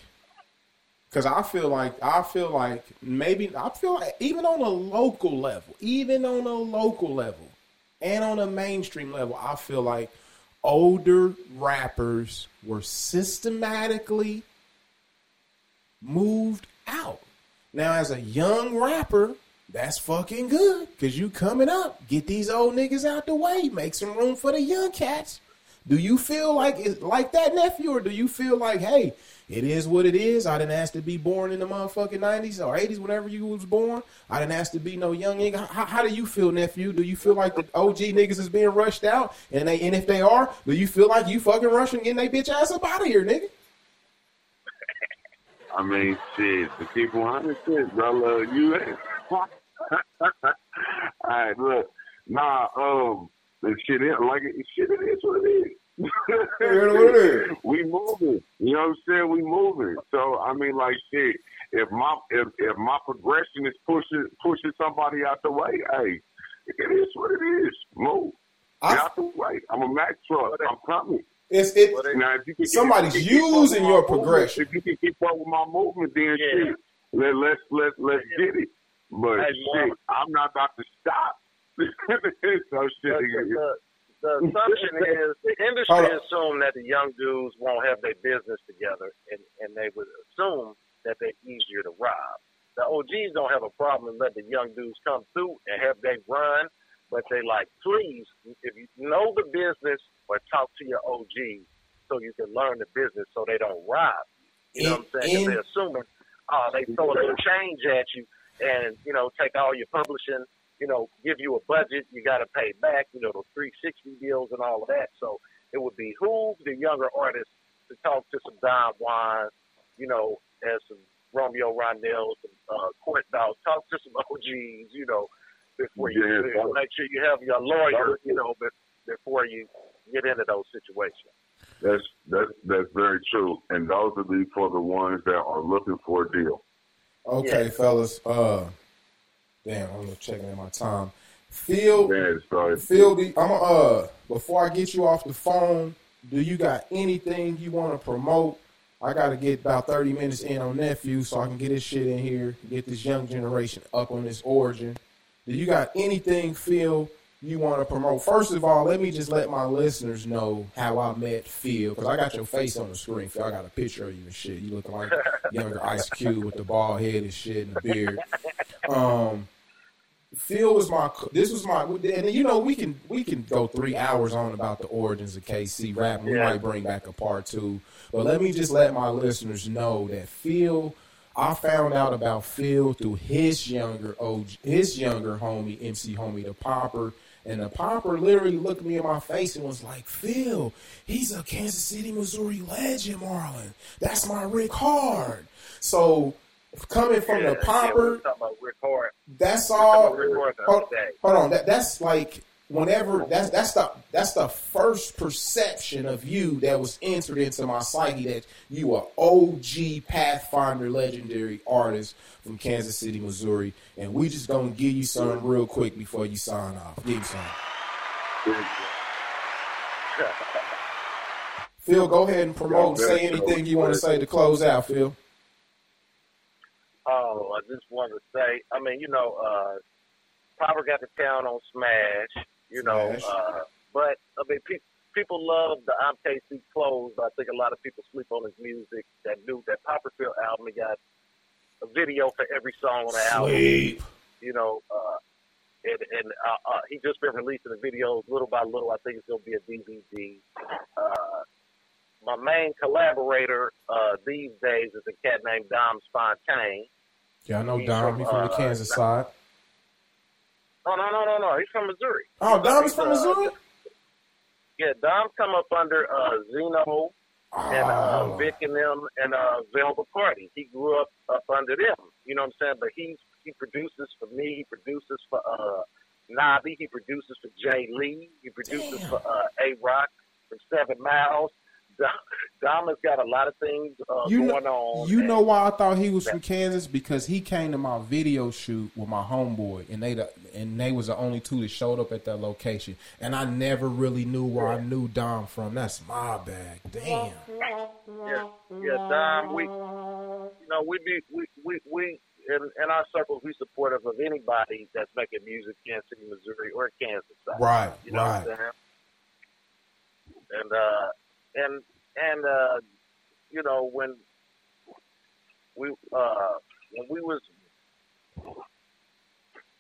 Because I feel like I feel like maybe I feel like even on a local level, even on a local level, and on a mainstream level, I feel like older rappers were systematically moved out. Now, as a young rapper, that's fucking good because you coming up, get these old niggas out the way, make some room for the young cats. Do you feel like like that, nephew, or do you feel like, hey, it is what it is? I didn't ask to be born in the motherfucking nineties or eighties, whenever you was born. I didn't ask to be no young nigga. How, how do you feel, nephew? Do you feel like the OG niggas is being rushed out? And they, and if they are, do you feel like you fucking rushing getting they bitch ass up out of here, nigga? I mean, shit, to keep 100 shit, brother, you All right, look, nah, um, the shit is like it, shit. It is what it is. It is what it is. we moving. You know what I'm saying? We moving. So I mean, like shit. If my if if my progression is pushing pushing somebody out the way, hey, it is what it is. Move. I- Get out the way. I'm a Mack truck. I'm coming. It's it. But it- Now, if you can, Somebody's if you can keep using with your my movement, progression. If you can keep up with my movement, then Yeah. shit, let let's let let's get it. But Hey, shit, I'm not about to stop. so shit, the, nigga, the, the assumption is the industry on. assume that the young dudes won't have their business together, and and they would assume that they're easier to rob. The OGs don't have a problem letting the young dudes come through and have they run, but they like, please, if you know the business or talk to your OG so you can learn the business so they don't rob you. You know what I'm saying? 'Cause In- they're assuming, oh, they throw a little change at you and, you know, take all your publishing you know, give you a budget, you got to pay back, you know, the 360 deals and all of that. So it would behoove the younger artists to talk to some Don Juan, you know, and some Romeo Rondell, some uh, Court Dogs, talk to some OGs, you know, before you Yeah, you know, make sure you have your lawyer, you know, before you get into those situations. that's that's that's very true. And those will be for the ones that are looking for a deal. Okay, Yeah. fellas. Uh, damn, I'm just checking at my time. Phil, Yeah. Phil, do- I'm uh. Before I get you off the phone, do you got anything you want to promote? I got to get about 30 minutes in on nephew so I can get this shit in here, get this young generation up on this origin. Do you got anything, Phil, you want to promote? First of all, let me just let my listeners know how I met Phil because I got your face on the screen. Phil, I got a picture of you and shit. You look like younger Ice Cube with the bald head and shit and the beard. Um, Phil was my. This was my. And you know we can we can go three hours on about the origins of KC rap. We Yeah. might bring back a part two, but let me just let my listeners know that Phil. I found out about Phil through his younger OG, his younger homie, MC homie, the Popper. And the Popper literally looked me in my face and was like, Phil, he's a Kansas City, Missouri legend, Marlon. That's my Rick Hard. So coming from Yeah, the yeah, Popper, was talking about Rick Hard. that's all. Hard Hold, hold on, that, that's like whenever that's that's the that's the first perception of you that was entered into my psyche that you are OG Pathfinder legendary artist from Kansas City, Missouri, and we just gonna give you something real quick before you sign off. Give you something. Phil, go ahead and promote. and Say anything you want to say to close out, Phil. Oh, I just wanted to say, I mean, you know, uh, got the town on Smash, you know, uh, but I mean, pe- people love the I'm KC clothes. I think a lot of people sleep on his music. That new that Popperfield album, he got a video for every song on the album. Sleep. You know, uh, and, and uh, uh, he just been releasing the videos little by little. I think it's gonna be a DVD. Uh, my main collaborator uh, these days is a cat named Dom Spontaine. Yeah, I know He's Dom. from, He from the uh, Kansas side. Oh no no no no! He's from Missouri. Oh, Dom is He's, from uh, Missouri. Yeah, Dom come up under uh, Zeno and uh, Oh. Vic and them and uh, Velvet Party. He grew up up under them. You know what I'm saying? But he's he produces for me. He produces for uh, Nobby. He produces for Jay Lee. He produces Damn. for uh, A Rock from Seven Miles. Has got a lot of things uh, You know, going on. you know why I thought he was from Kansas because he came to my video shoot with my homeboy, and they the, and they was the only two that showed up at that location, and I never really knew where I knew Dom from. That's my bag. Damn. Yeah, yeah, Dom. We, you know, we be we we we in, in our circles we supportive of anybody that's making music, in Kansas City, Missouri, or Kansas. Right, You know right. what I'm saying? And uh, and and uh, you know when we uh when we was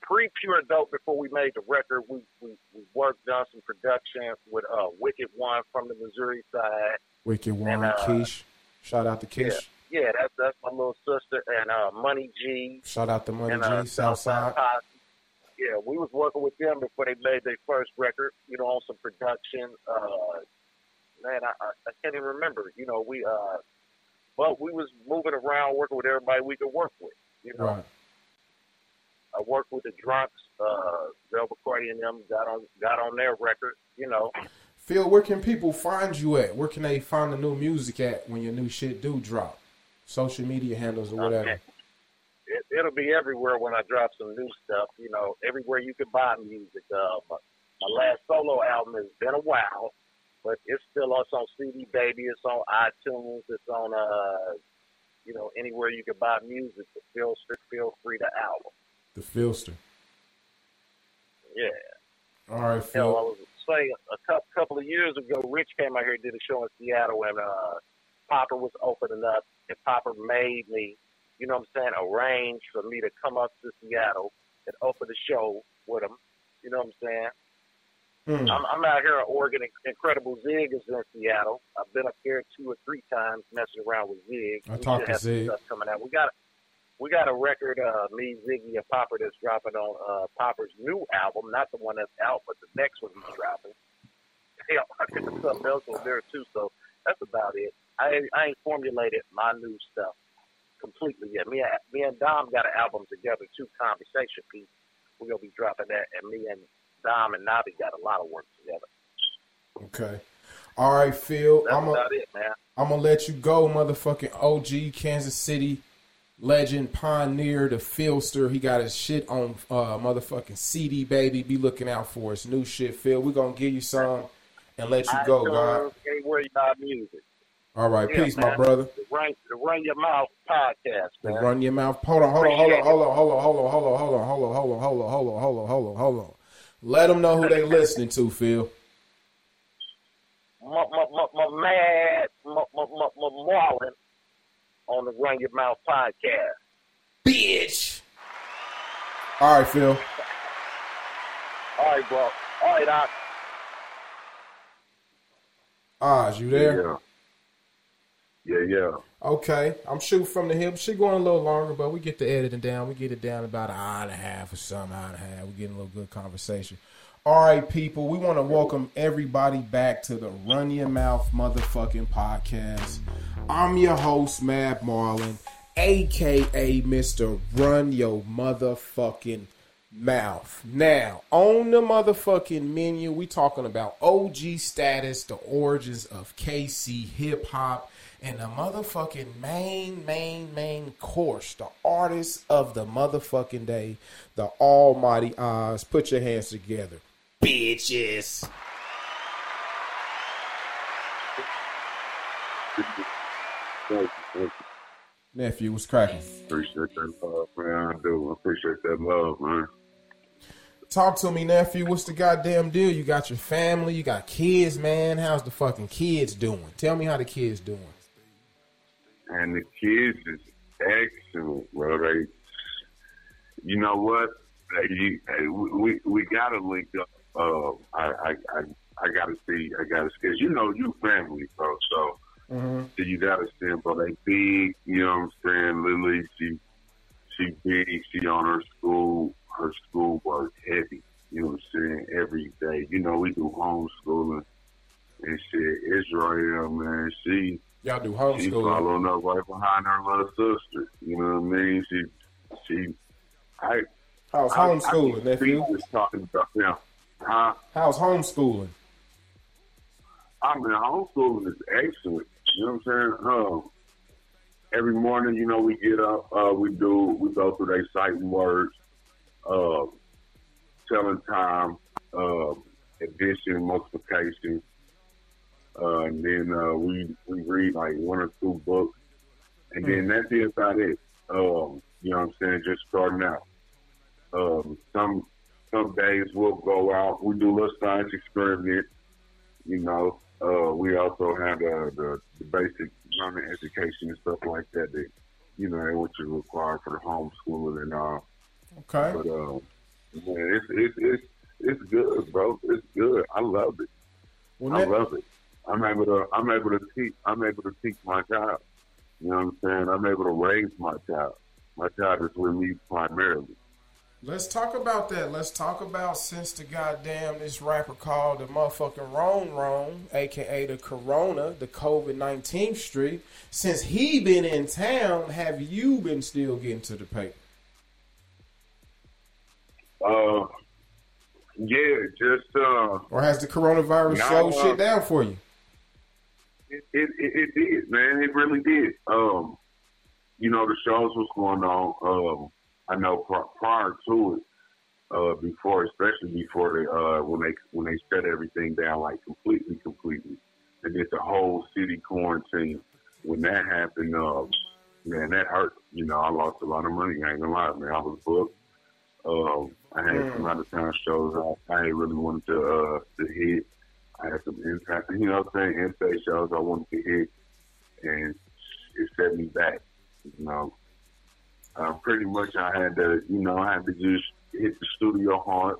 pre pure dope before we made the record, we we, we worked on some production with uh Wicked One from the Missouri side. Wicked One, And, uh, Keish. Shout out to Keish. Yeah, that's that's my little sister and uh Money G Shout out to Money and uh G, Southside. Posse. Yeah, we was working with them before they made their first record, you know, on some production. Uh man, I, I can't even remember. You know, we uh but we was moving around working with everybody we could work with. You know. Right. I worked with the drunks, uh Cardi and them got on got on their record, you know. Phil, where can people find you at? Where can they find the new music at when your new shit do drop? Social media handles or whatever. Okay. It, it'll be everywhere when I drop some new stuff. You know, everywhere you can buy music. Uh, my, my last solo album has been a while, but it's still it's on CD Baby. It's on iTunes. It's on uh, you know, anywhere you can buy music. But feel feel free to album. The Filster. Yeah. All right, You know, I was saying a couple, couple of years ago, Rich came out here and did a show in Seattle, and uh, Popper was opening up, and Popper made me, you know what I'm saying, arrange for me to come up to Seattle and open the show with him. You know what I'm saying? Hmm. I'm, I'm out here in Oregon. Incredible Zig is in Seattle. I've been up here two or three times messing around with Zig. I We talked to Zig. Stuff coming out. We got we got a record, uh, me, Ziggy, and Popper that's dropping on uh, Popper's new album, not the one that's out, but the next one he's dropping. Hell, I there's something else on there too. So that's about it. I I ain't formulated my new stuff completely yet. Me, me and Dom got an album together, two conversation piece. We're gonna be dropping that, and me and Dom and Nobby got a lot of work together. Okay. All right, Phil. That's I'm gonna about it, man. I'm gonna let you go, motherfucking OG Kansas City legend, pioneer, the Filster. He got his shit on uh, motherfucking CD Baby. Be looking out for his new shit, Phil. We're gonna give you some and let you go, God. Anywhere you buy music. All right, Yeah, peace, man. my brother. The Run, the Run Your Mouth podcast, The. Run your mouth. Hold on, hold on, hold on, hold on, hold on, hold on, hold on, hold on, hold on, hold on, hold on, hold on, hold on, hold on, hold on. Let them know who they listening to, Phil. My, my, my, my mad, my, my, my, my Marlon on the Run Your Mouth podcast. Bitch. All right, Phil. All right, bro. All right, Doc. Oz, you there? Yeah. Yeah, yeah. Okay, I'm shooting from the hip. She going a little longer, but we get the editing down. We get it down about an hour and a half or something, hour and a half. We're getting a little good conversation. All right, people, we want to welcome everybody back to the Run Your Mouth motherfucking podcast. I'm your host, Mad Marlon, aka Mr. Run Your Motherfucking Mouth. Now, on the motherfucking menu, we talking about OG status, the origins of KC hip hop, and the motherfucking main, main, main course, the artist of the motherfucking day, the Almighty Oz. Put your hands together, bitches. Thank you, thank you. Nephew, what's cracking? Appreciate that love, man. I do. I appreciate that love, man. Talk to me, nephew. What's the goddamn deal? You got your family, you got kids, man. How's the fucking kids doing? Tell me how the kids doing. And the kids is excellent, bro. They, you know what? You, we we gotta link up. Uh, I I I, I gotta see. I gotta see. you know, you family, bro. So. Mm-hmm. So you gotta stand but they big, you know what I'm saying? Lily, she she big, she on her school her school work heavy, you know what I'm saying, every day. You know, we do homeschooling and shit. Israel, man, she Y'all do she homeschooling. following up right behind her little sister. You know what I mean? She she I How's I- I homeschooling, think nephew? Steve was talking about them. Huh? How's homeschooling? I mean, homeschooling is excellent. You know what I'm saying? Um, every morning, you know, we get up, uh, we do, we go through their sight words, uh, telling time, uh, addition, multiplication, uh, and then uh, we we read like one or two books, and then that's it about it. Um, you know what I'm saying? Just starting out. Um, some some days we'll go out, we do a little science experiment, you know. Uh, we also have the, the, the basic learning education and stuff like that that, you know, which is required for the homeschooling and all. Okay. But, um, man, it's, it's, it's, it's good, bro. It's good. I love it. Well, I ne- love it. I'm able to, I'm able to teach, I'm able to teach my child. You know what I'm saying? I'm able to raise my child. My child is with me primarily. let's talk about that. Let's talk about since the goddamn this rapper called the motherfucking Wrong Wrong, aka the Corona, the COVID nineteen street. Since he been in town, have you been still getting to the paper? Uh, yeah, just, uh, Or has the coronavirus No, slowed uh, shit down for you? It, it, it, did, man. It really did. Um, you know, the shows was going on. Um, I know pri- prior to it, uh, before, especially before they, uh, when they, when they shut everything down, like completely, completely. and did the whole city quarantine. When that happened, uh, man, that hurt. You know, I lost a lot of money. I ain't gonna lie, man. I was booked. Um, I had some out of town shows I, I really wanted to, uh, to hit. I had some impact, you know what I'm saying, in-state shows I wanted to hit, and it set me back, you know. Uh, pretty much I had to, you know, I had to just hit the studio hard,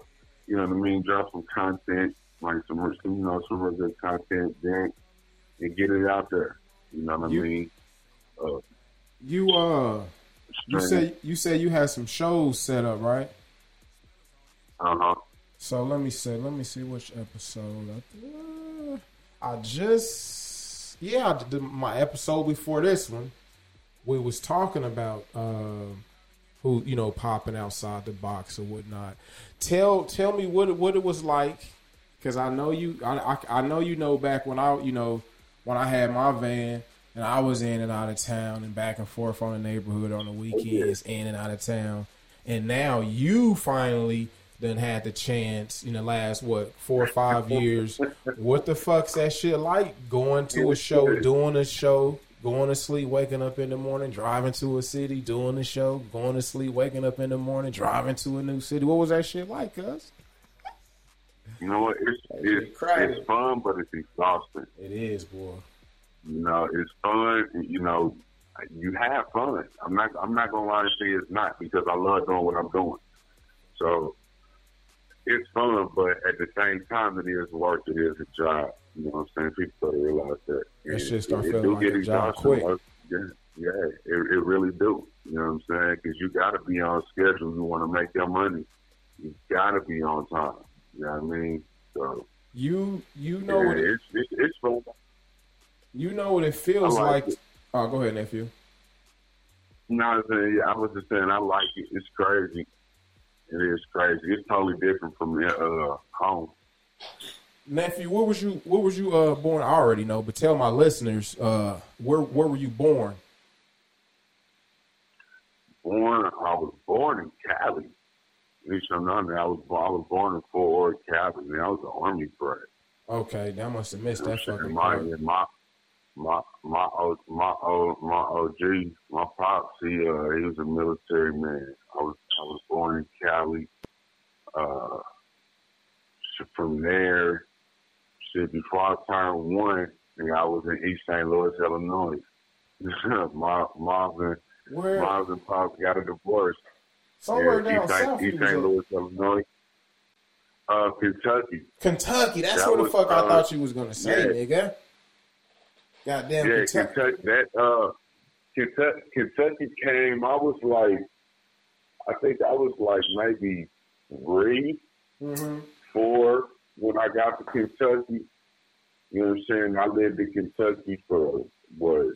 you know what I mean, drop some content, like some, you know, some real good content, then, and get it out there, you know what I You- mean? Uh, You uh, you say you say you had some shows set up, right? uh-huh. So let me see. Let me see which episode. I, uh, just yeah, I did my episode before this one. We was talking about um, who you know popping outside the box or whatnot. Tell tell me what it, what it was like because I know you I, I I know you know back when I you know when I had my van and I was in and out of town and back and forth on the neighborhood on the weekends in and out of town and now you finally then had the chance in the last what four or five years. what the fuck's that shit like? Going to a show, doing a show, going to sleep, waking up in the morning, driving to a city, doing a show, going to sleep, waking up in the morning, driving to a new city. What was that shit like, cuz? You know what, it's, it's, it's fun, but it's exhausting. It is, boy. You know, it's fun. You know, you have fun. I'm not. I'm not gonna lie and say it's not because I love doing what I'm doing. So it's fun, but at the same time, it is work. It is a job. You know what I'm saying? People gotta realize that. That And shit start it feeling do like get a job quick. Yeah, yeah, it, it really do. You know what I'm saying? Because you got to be on schedule. You want to make your money. You got to be on time. You know what I mean? So You you know yeah, it, it's, it's it's fun. You know what it feels I like. like it. Oh, go ahead, nephew. No, I'm saying, yeah, I was just saying, I like it. It's crazy. It is crazy. It's totally different from uh, home. Nephew, where was you? Where was you uh, born? I already know, but tell my listeners, uh, where where were you born? Born, I was born in Cali. At least I'm not. I was I was born in Fort Ord, Cali. Man, I was an army brat. Okay, I must have missed You know that fucking my, my my my O my O my OG my pops he uh he was a military man. I was I was born in Cali. Uh, from there, shit before I turned one, and I was in East St. Louis, Illinois. my Marvin Where Marvin pops got a divorce. somewhere Yeah, down East St. south, East St. Louis, Illinois. Uh, Kentucky. Kentucky. That's That where the fuck I uh, thought you was gonna say, yeah. nigga. Goddamn Yeah, Kentucky. Kentucky. That uh, Kentucky, Kentucky came. I was like, I think I was like maybe three, hmm four when I got to Kentucky. You know what I'm saying? I lived in Kentucky for what,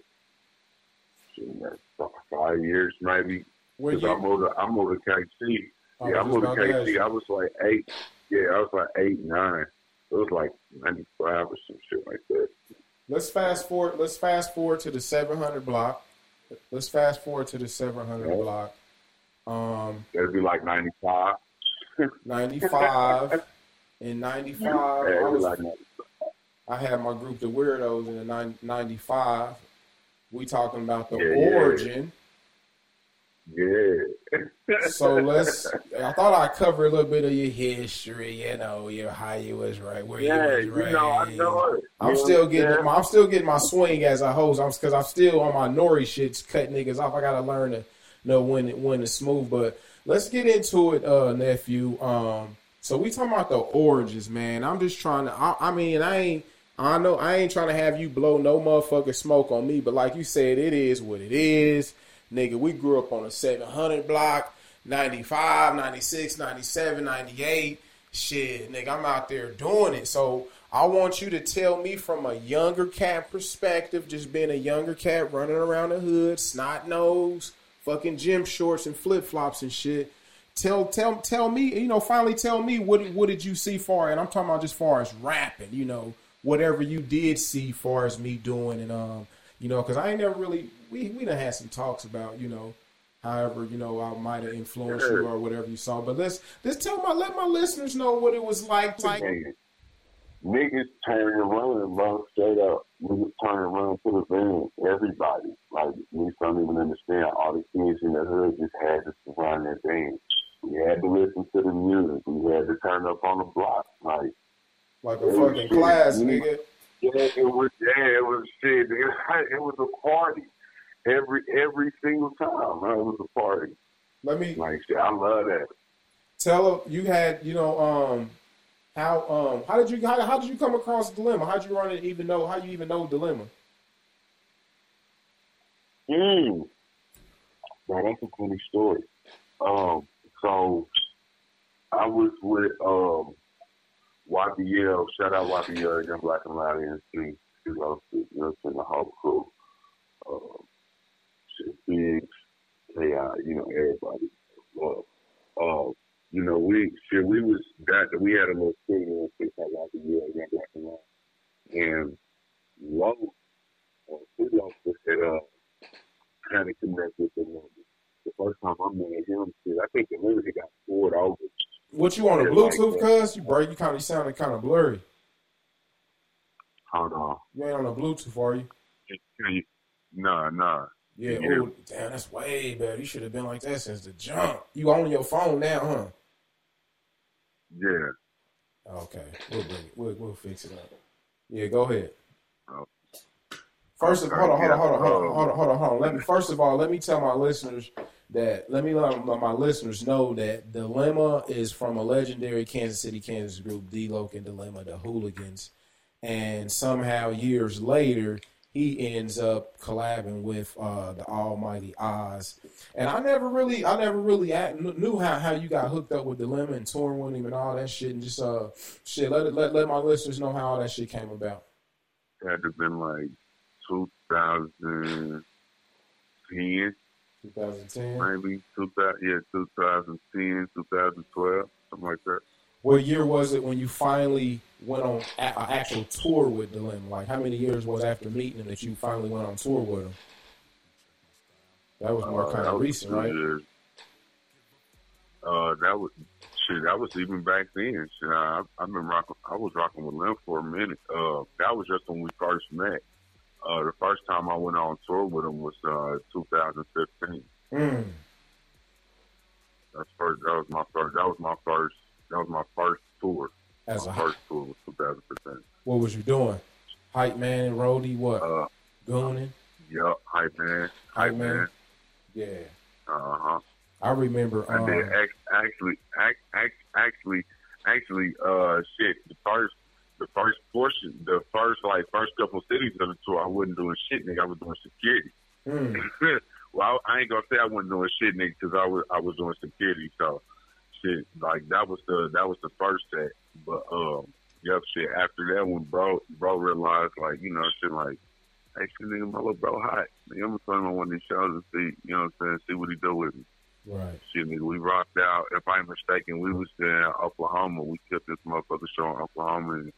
five years maybe. Because I you? moved to I moved to KC. I yeah, I was moved to about KC. I was like eight. Yeah, I was like eight, nine. It was like ninety five or some shit like that. Let's fast forward. Let's fast forward to the 700 block. Let's fast forward to the 700 Yeah. block. Um, That'd be like ninety five. 95. In 95, Yeah, I, was like I had my group, the Weirdos, in the nine- 95. We talking about the yeah. origin. Yeah. So let's. I thought I'd cover a little bit of your history. You know, your how you was right, where yeah, you you was know, I know it. I'm You still getting my, I'm still getting my swing as a host. I'm because I'm still on my nori shits, cut niggas off. I gotta learn to know when it, when to smooth. But let's get into it, uh, nephew. Um, so we talking about the origins, man. I'm just trying to. I, I mean, I ain't. I know I ain't trying to have you blow no motherfucking smoke on me, but like you said, it is what it is. Nigga, we grew up on a 700 block, 95, 96, 97, 98. Shit, nigga, I'm out there doing it. So I want you to tell me from a younger cat perspective, just being a younger cat running around the hood, snot nose, fucking gym shorts and flip flops and shit. Tell tell tell me, you know, finally tell me what what did you see far and I'm talking about just far as rapping, you know, whatever you did see far as me doing and um, you know, because I ain't never really we we done had some talks about, you know, however, you know, I might have influenced you or whatever you saw. But let's let's tell my let my listeners know what it was like Man, Niggas turn around, and bro, straight up. Niggas turn around to the van. Everybody. Like, we don't even understand. All the kids in the hood just had to surround their van. We had to listen to the music. We had to turn up on the block. Like, like a oh, fucking class, nigga. yeah, it was, yeah, it was shit. It, it was a party. Every every single time, man, it was a party. Let me Like, I love that. tell her you had you know um how um how did you how, how did you come across dilemma how did you run it even know how you even know dilemma Mm. Now that's a funny story. Um, so I was with um YBL, shout out YBL, Young Black and Loud NC, you know, you know, in the whole crew. Um, Biggs, KI, you know, everybody. Love. Um, you know, we shit, we was that we had a little studio in called YBL, Young Black and Loud. And Low, uh, Low said, uh, kind of connect with the number. The first time I met him, shit, I think the limit got poured over. what you on a bluetooth like cuz you break you kind of sounded kind of blurry Hold on. you ain't on a bluetooth are you Nah, nah. Yeah oh damn that's way better. You should have been like that since the jump. You on your phone now huh? Yeah. okay we'll bring it. We'll, we'll fix it up. Yeah go ahead. Oh. First of Okay, hold on, hold on, hold on, hold on, um, hold on, hold on, hold on. Let me first of all, let me tell my listeners that let me let my, listeners know that Dilemma is from a legendary Kansas City, Kansas group, D Loke and Dilemma, the Hooligans, and somehow years later he ends up collabing with uh, the Almighty Oz. And I never really, I never really at, knew how, how you got hooked up with Dilemma and touring with him and all that shit. And just uh, shit, let it, let let my listeners know how all that shit came about. It had to have been like 2010, 2010, maybe 2000, yeah, 2010, 2012, something like that. What year was it when you finally went on an actual tour with Dilemma? Like, how many years was after meeting him that you finally went on tour with him? That was more Uh, kind of recent, right? Uh, that was shit. That was even back then. Shit, I, I've been rocking. I was rocking with Lim for a minute. Uh, that was just when we first met. Uh, the first time I went on tour with him was uh 2015. Mm. That's first. That was my first. That was my first. That was my first tour. As my a first was 2015. what was you doing? Hype man and roadie, what? Uh, Gooning? yup, hype man, Hype man. man. Yeah. Uh huh. I remember. I Um, did act, actually, act, act, actually, actually, uh, shit. The first, the first portion, the first like first couple cities of the tour, I wasn't doing shit, nigga. I was doing security. mm, well, I, I ain't gonna say I wasn't doing shit, nigga, because I was I was doing security. So, shit, like that was the that was the first set. But um, yep, shit. After that, when bro bro realized, like you know, shit, like. Hey, shit, nigga, my little bro hot. Nigga, I'm gonna put him on one of these shows and see, you know what I'm saying, see what he do with me. right. Shit, nigga, we rocked out. If I'm mistaken, we was in Oklahoma. We kept this motherfucker show in Oklahoma and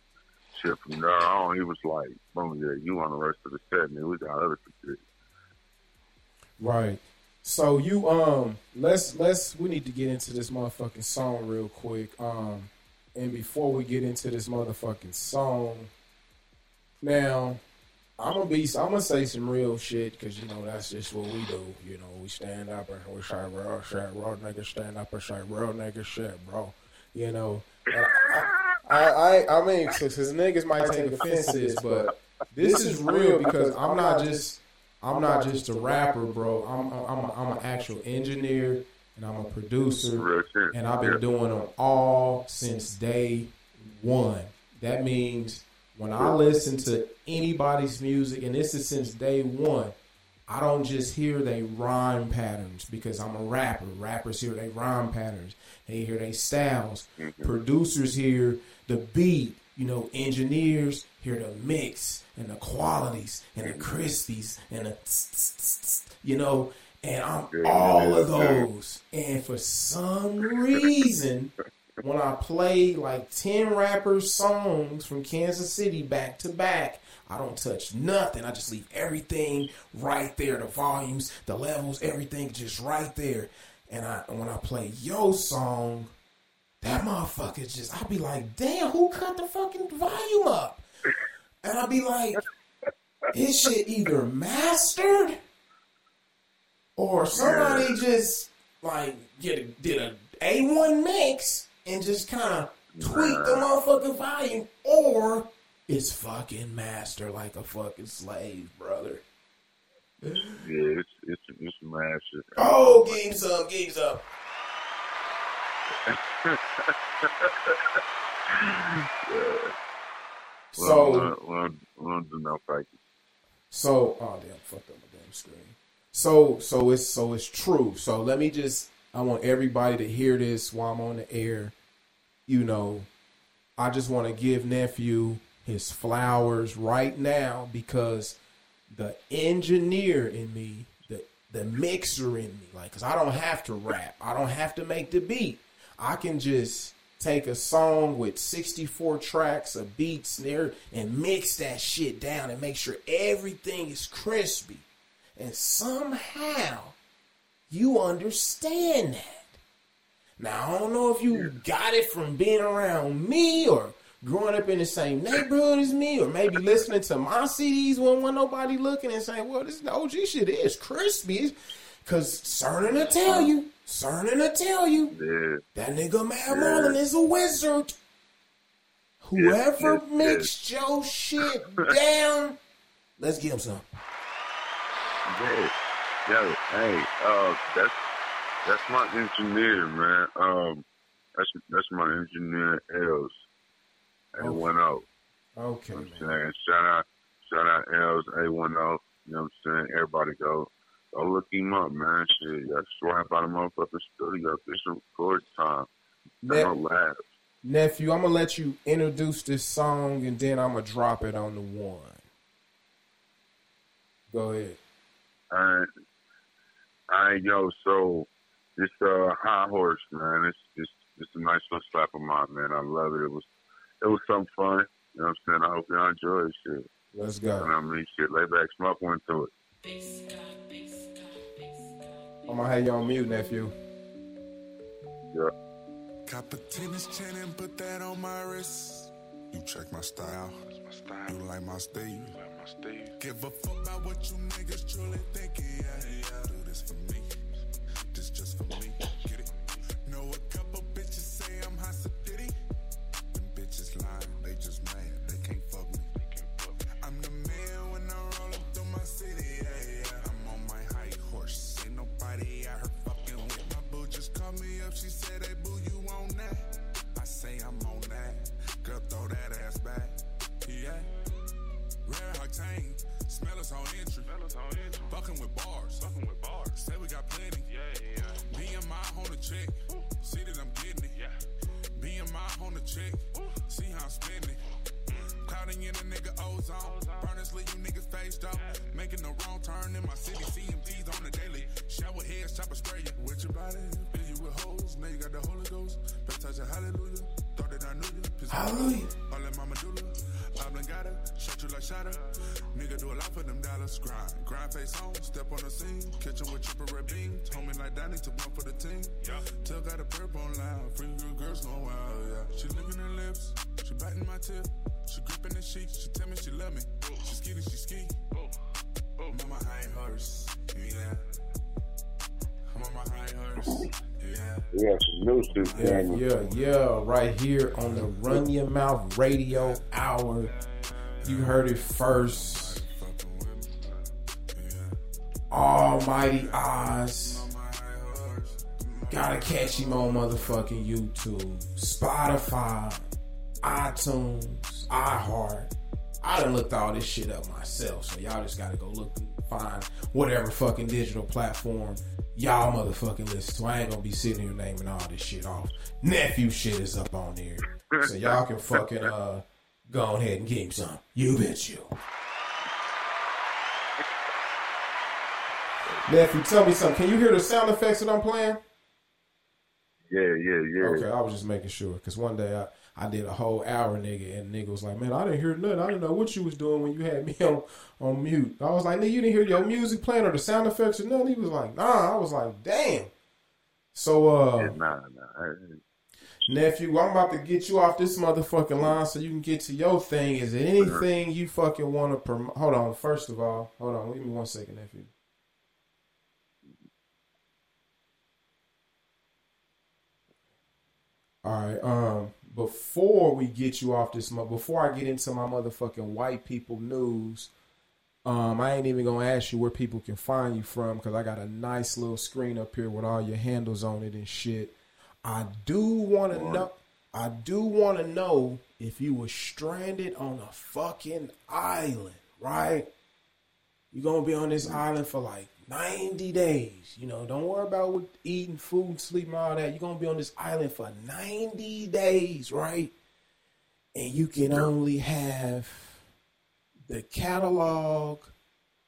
shit. From there on, he was like, "Boom, yeah, you on the rest of the set, nigga. We got other shit." Right. So you um let's let's we need to get into this motherfucking song real quick. Um and before we get into this motherfucking song, now I'm gonna be I'm gonna say some real shit because you know that's just what we do. You know we stand up and we say real shit, real niggas stand up and say real nigga shit, bro. You know. I, I I I mean, because niggas might take offense to this, but this is real because I'm not just I'm not just a rapper, bro. I'm I'm I'm an actual engineer and I'm a producer, and I've been Yeah. doing them all since day one. That means when I listen to anybody's music, and this is since day one, I don't just hear they rhyme patterns because I'm a rapper. Rappers hear they rhyme patterns. They hear they styles. Mm-hmm. Producers hear the beat. You know, engineers hear the mix and the qualities and the crispies and the tss, tss, tss, you know, and I'm all of those. And for some reason, when I play like 10 rappers' songs from Kansas City back to back, I don't touch nothing. I just leave everything right there. The volumes, the levels, everything just right there. And I when I play yo song, that motherfucker just, I'd be like, damn, who cut the fucking volume up? And I'd be like, his shit either mastered or somebody just like get a, did a A1 mix and just kind of tweak the motherfucking volume, or it's fucking master like a fucking slave, brother. Yeah, it's it's it's. Oh, games up, games up. So, we'll, we'll, we'll do no faking. so, oh damn, fucked up my damn screen. So, so it's so it's true. So let me just, I want everybody to hear this while I'm on the air. You know, I just want to give nephew his flowers right now because the engineer in me, the the mixer in me, like, cause I don't have to rap, I don't have to make the beat. I can just take a song with 64 tracks of beat, snare, and mix that shit down and make sure everything is crispy. And somehow you understand that. Now, I don't know if you got it from being around me or growing up in the same neighborhood as me or maybe listening to my CDs when, when nobody looking and saying, well, this OG shit is crispy. Because Cernan will tell you, Cernan will tell you, Yeah, that nigga Mad Marlon is a wizard. Whoever yes. mixed your shit down, let's give him some. yeah, yeah. Hey, uh, that's that's my engineer, man. Um, that's that's my engineer, Els, Oh. one out. Okay, You know man. I'm saying? Shout out, shout out L's A10. You know what I'm saying? Everybody go, go look him up, man. Shit, that's right by the motherfucking studio. This record time. Ne- No labs. nephew, I'm gonna let you introduce this song, and then I'm gonna drop it on the one. Go ahead. Alright. Alright, yo, so this uh high horse, man, it's it's it's a nice little slap of mine, man. I love it. It was it was some fun. You know what I'm saying? I hope y'all enjoy this shit. Let's You know go. what I mean? Shit, lay back, smoke one to it. I'm gonna have you on mute, nephew. Yeah. Cop a tennis chain and put that on my wrist. You check my style. You like my style. Give a fuck about what you niggas truly think. Yeah, yeah. Do this for me. This just for me. Check. Clouding in a nigga ozone. Furnace you niggas faced up. Making the wrong turn in my city. CMTs on the daily. Shower heads, chopper spray you. With your body, fill you with hoes. Now you got the Holy Ghost. Best touch of hallelujah. Thought that I knew you. Pissed Hallelujah. All in my medulla. Oblongata. Shut you like shadow. Nigga do a lot for them dollars. Grind. Grind face on. Step on the scene. Catch her with triple red beam. Told me like Donnie to one for the team. Yeah. Took out a perp on loud. Free good girls going wild. Yeah. She licking her lips. She biting my tip. She gripping the sheets. She tell me she love me. She skinny, she ski. On my high horse. Yeah. I'm on my high horse. Yeah. We got some new shit Yeah, yeah, yeah. Right here on the Run Your Mouth Radio Hour. You heard it first. Fucking with me. Yeah. Almighty Oz. On my high horse. Gotta catch him on motherfucking YouTube, Spotify, iTunes, iHeart. I done looked all this shit up myself, so y'all just gotta go look and find whatever fucking digital platform y'all motherfucking listen to. I ain't gonna be sitting here naming all this shit off. Nephew shit is up on there. So y'all can fucking uh go ahead and give him some. You bet you. Nephew, tell me something. Can you hear the sound effects that I'm playing? Yeah, yeah, yeah. Okay, I was just making sure because one day I, I did a whole hour, nigga, and nigga was like, "Man, I didn't hear nothing. I didn't know what you was doing when you had me on on mute." I was like, "Nigga, you didn't hear your music playing or the sound effects or nothing." He was like, "Nah." I was like, "Damn." So, uh, Yeah, nah, nah. nephew, I'm about to get you off this motherfucking line so you can get to your thing. Is there anything you fucking want to promote? Hold on. First of all, hold on. Give me one second, nephew. All right. Um, before we get you off this, before I get into my motherfucking white people news, um, I ain't even gonna ask you where people can find you from because I got a nice little screen up here with all your handles on it and shit. I do want to know. I do want to know if you were stranded on a fucking island, right? You're gonna be on this island for like 90 days. You know, don't worry about what, eating food, sleeping, all that. You're gonna be on this island for 90 days, right? And you can only have the catalog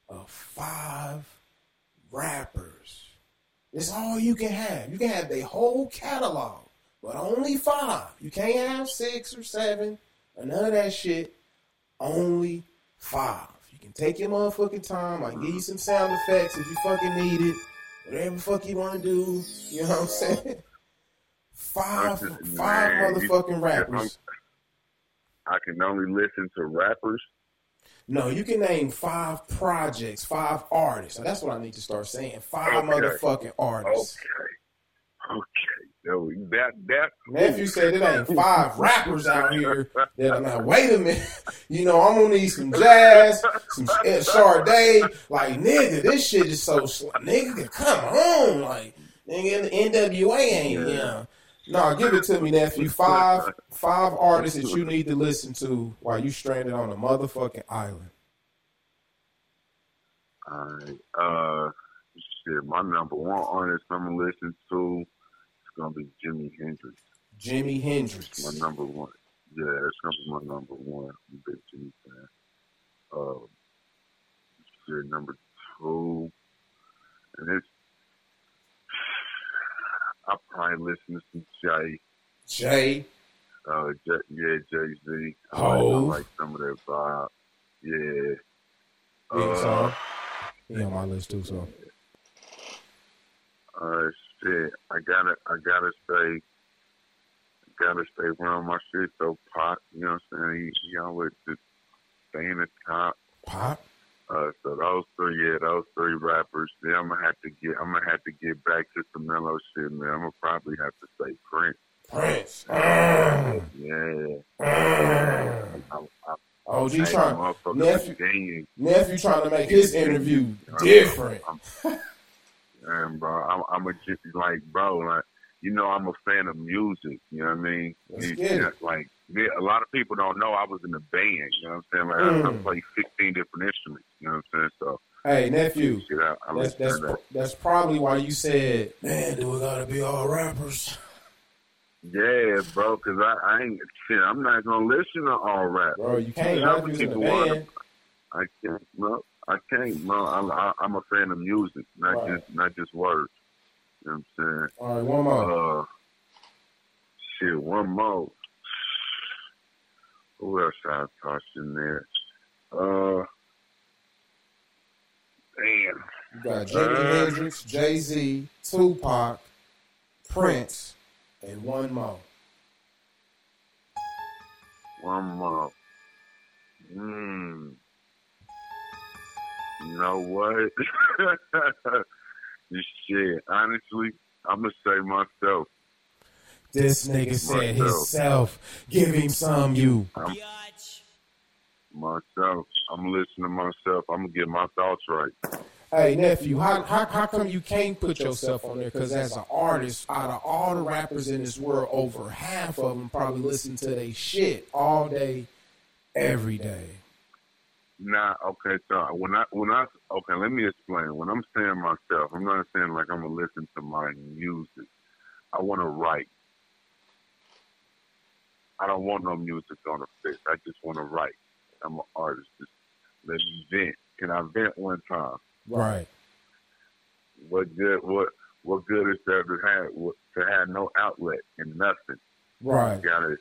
of five rappers. That's all you can have. You can have the whole catalog, but only five. You can't have six or seven or none of that shit. Only five. Take your motherfucking time. I give you some sound effects if you fucking need it. Whatever the fuck you want to do. You know what I'm saying? Five, five Man, you- motherfucking rappers. I can only listen to rappers. No, you can name five projects, five artists. So that's what I need to start saying. Five Okay. motherfucking artists. Okay. Okay. No, that that Nephew said it ain't five rappers out here that I'm like, wait a minute. You know, I'm gonna need some jazz, some Sade. Like, nigga, this shit is so sl- nigga, come on. Like, nigga, the NWA ain't, you know. No, give it to me, nephew. Five five artists that you need to listen to while you stranded on a motherfucking island. All right. Uh, shit. My number one artist I'm gonna listen to gonna be Jimi Hendrix. Jimi Hendrix. My number one. Yeah, that's gonna be my number one. I'm a big Jimmy fan. Uh. Number two, and it's I probably listen to some Jay. Jay. Uh, J- yeah, Jay Z. I, Hov. like, I like some of that vibe. Yeah. Uh, song. He on my list too, so. Uh, shit, I gotta, I gotta say, gotta stay around my shit though, Pop. You know what I'm saying? He, he always just stay in the top. Pop. Uh, so those three, yeah, those three rappers. Then I'm gonna have to get, I'm gonna have to get back to some mellow shit, man. I'm gonna probably have to say Prince. Prince. Mm. Yeah. Mm. I, I, Oh, he's trying. Nephew, nephew trying to make his interview different. And bro, I'm, I'm a just like bro, like you know, I'm a fan of music. You know what I mean? Let's You- you know, Like yeah, a lot of people don't know I was in a band. You know what I'm saying? Like I, I Mm. play 16 different instruments. You know what I'm saying? So Hey, nephew. shit, I, I That's that's that's probably why you said, "Man, do we gotta be all rappers?" Yeah, bro, because I, I ain't shit. I'm not gonna listen to all rap. Bro, you can't using a people wanna- band. I can't. No, I can't. No, I'm, I, I'm a fan of music, not Right. just not just words. You know what I'm saying? All right, one more. Uh, shit, one more. Who else I tossed in there? Uh, damn. You got Jimi uh, Hendrix, Jay Z, Tupac, Prince, and one more. One more. Hmm. You know what? shit, honestly, I'm gonna say myself. This nigga said Myself. himself. Give him some, you. Myself. I'm listening to myself. I'm gonna get my thoughts right. Hey nephew, how, how how come you can't put yourself on there? Because as an artist, out of all the rappers in this world, over half of them probably listen to they shit all day, every day. Nah, okay, so when I when I okay, let me explain. When I'm saying myself, I'm not saying like I'm gonna listen to my music. I want to write. I don't want no music on the face. I just want to write. I'm an artist. Just let me vent. Can I vent one time? Right. What good? What what good is there to have what- to have no outlet and nothing? Right. You gotta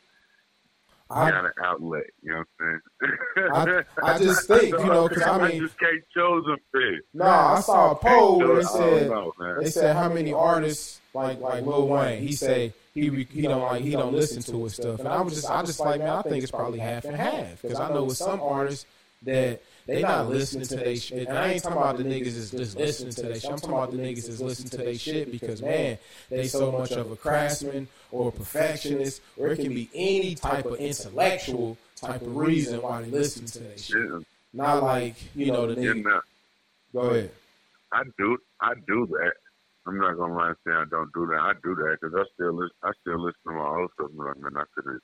I, got an outlet. You know what I'm saying? I- I just think, you know, 'cause I mean- just can't a fish. nah, I saw a poll where it said know, they said how many artists like like Lil Wayne. He say he re- he don't like he don't listen to his stuff, and I was just I just like man, I think it's probably half and half because I know with some artists that they not listening to their shit. And I ain't talking about the niggas is just listening to their shit. I'm talking about the niggas is listening to their shit because man, they so much of a craftsman or a perfectionist, or it can be any type of intellectual type of reason why they listen to their shit. Yeah, Not like you know the yeah, nigga. nah, Go ahead. I do, I do that. I'm not gonna lie and say I don't do that. I do that because I still listen. I still listen to my old stuff. I'm like, man, I could have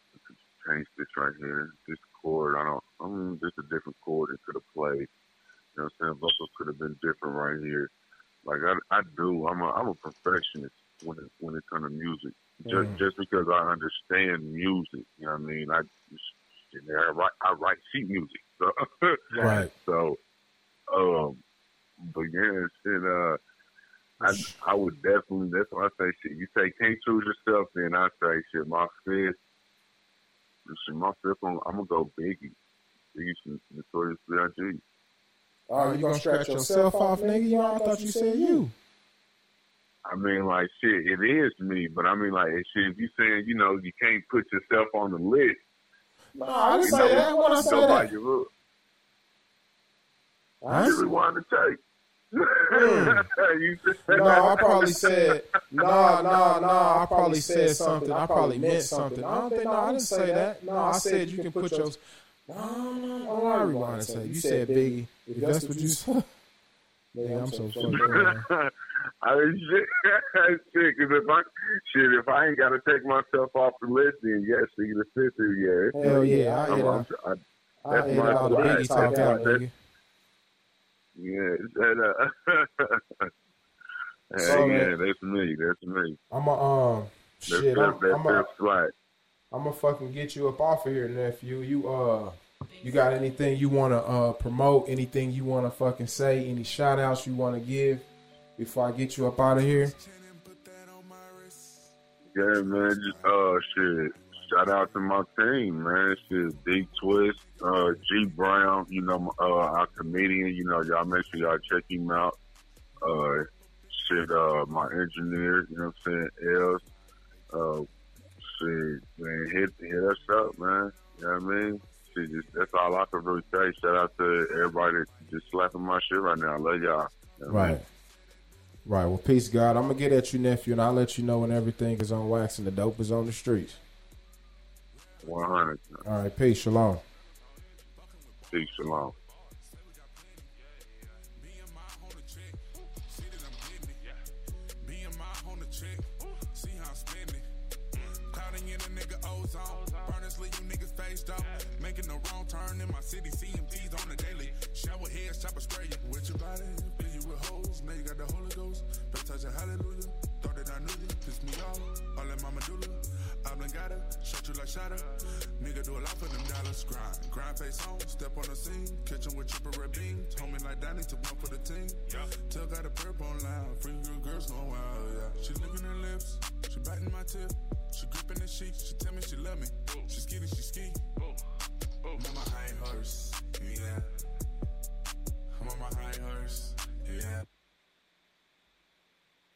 changed this right here. This chord, I don't. I mean, just a different chord it could have played. You know what I'm saying? Vocals could have been different right here. Like I, I do. I'm a, I'm a perfectionist when it when it comes to music. Just Mm. just because I understand music, you know what I mean? I, I write I write sheet music, so Right. so, um, but yeah, shit. Uh, I I would definitely. That's why I say shit. You say can't choose yourself, then I say shit. My fifth, shit. My fifth, I'm, I'm gonna go Biggie. Biggie from Notorious B.I.G. Oh, you gonna scratch yourself off, nigga? You know, I thought you said you. I mean, like shit. It is me, but I mean, like shit. If you saying you know you can't put yourself on the list, No, I didn't say know, that. When I you say go by that, your rule. I You rewind the tape. Mm. No, I probably said no, no, no. I probably said something. I probably meant something. I don't think. No, I didn't say that. No, I said you can put your. No, no, no. I rewind and say you said Biggie. If that's what you said. Nigga, I'm so fucked. I mean, shit, shit, cause if I, shit, if I ain't gotta take myself off the list, then yes, nigga, the fifth is yeah. Hell yeah, I I'm, I'm, I, I that's hit my all the flag. Biggie talk That's- out, that's- nigga. Yeah, that, uh, hey, So, yeah, man- that's me, that's me. I'm a um That's shit. that's I'm, I'm a, that's. I'm gonna fucking get you up off of here, nephew. You uh, you got anything you wanna uh promote? Anything you wanna fucking say? Any shout outs you wanna give before I get you up out of here? Yeah, man. Just uh, shit. Shout out to my team, man. Shit, D Twist, uh, G Brown. You know, uh, our comedian. You know, y'all make sure y'all check him out. Uh, shit, uh, my engineer. You know what I'm saying? Els. Uh, shit, man. Hit hit us up, man. You know what I mean? Shit, just that's all I can really say. Shout out to everybody that's just slapping my shit right now. I love y'all. You know? Right. Right. Well, peace, God. I'm gonna get at you, nephew, and I'll let you know when everything is on wax and the dope is on the streets. One hundred. All right. Peace. Shalom. Peace, shalom. Being my on the check, see how I'm spending. Clouding in a nigga ozone. Burners leave you niggas faced up. Making the wrong turn in my city. CMTs on the daily. Shower heads, chopper spray you. With your body, busy with hoes. Now you got the Holy Ghost. Best touch of hallelujah. That I knew you. Piss me off. All in my medulla. Oblongata. Shut you like shadow. Nigga do a lot for them dollars. Grind. Grind face on. Step on the scene. Kitchen with triple red bean. Told me like Danny to one for the team. Took out a purple line. Free girl girls going wild, yeah. She licking her lips. She biting my tip. She gripping the sheets. She tell me she love me. She skinny, she ski. I'm on my high horse. Yeah. I'm on my high horse. Yeah.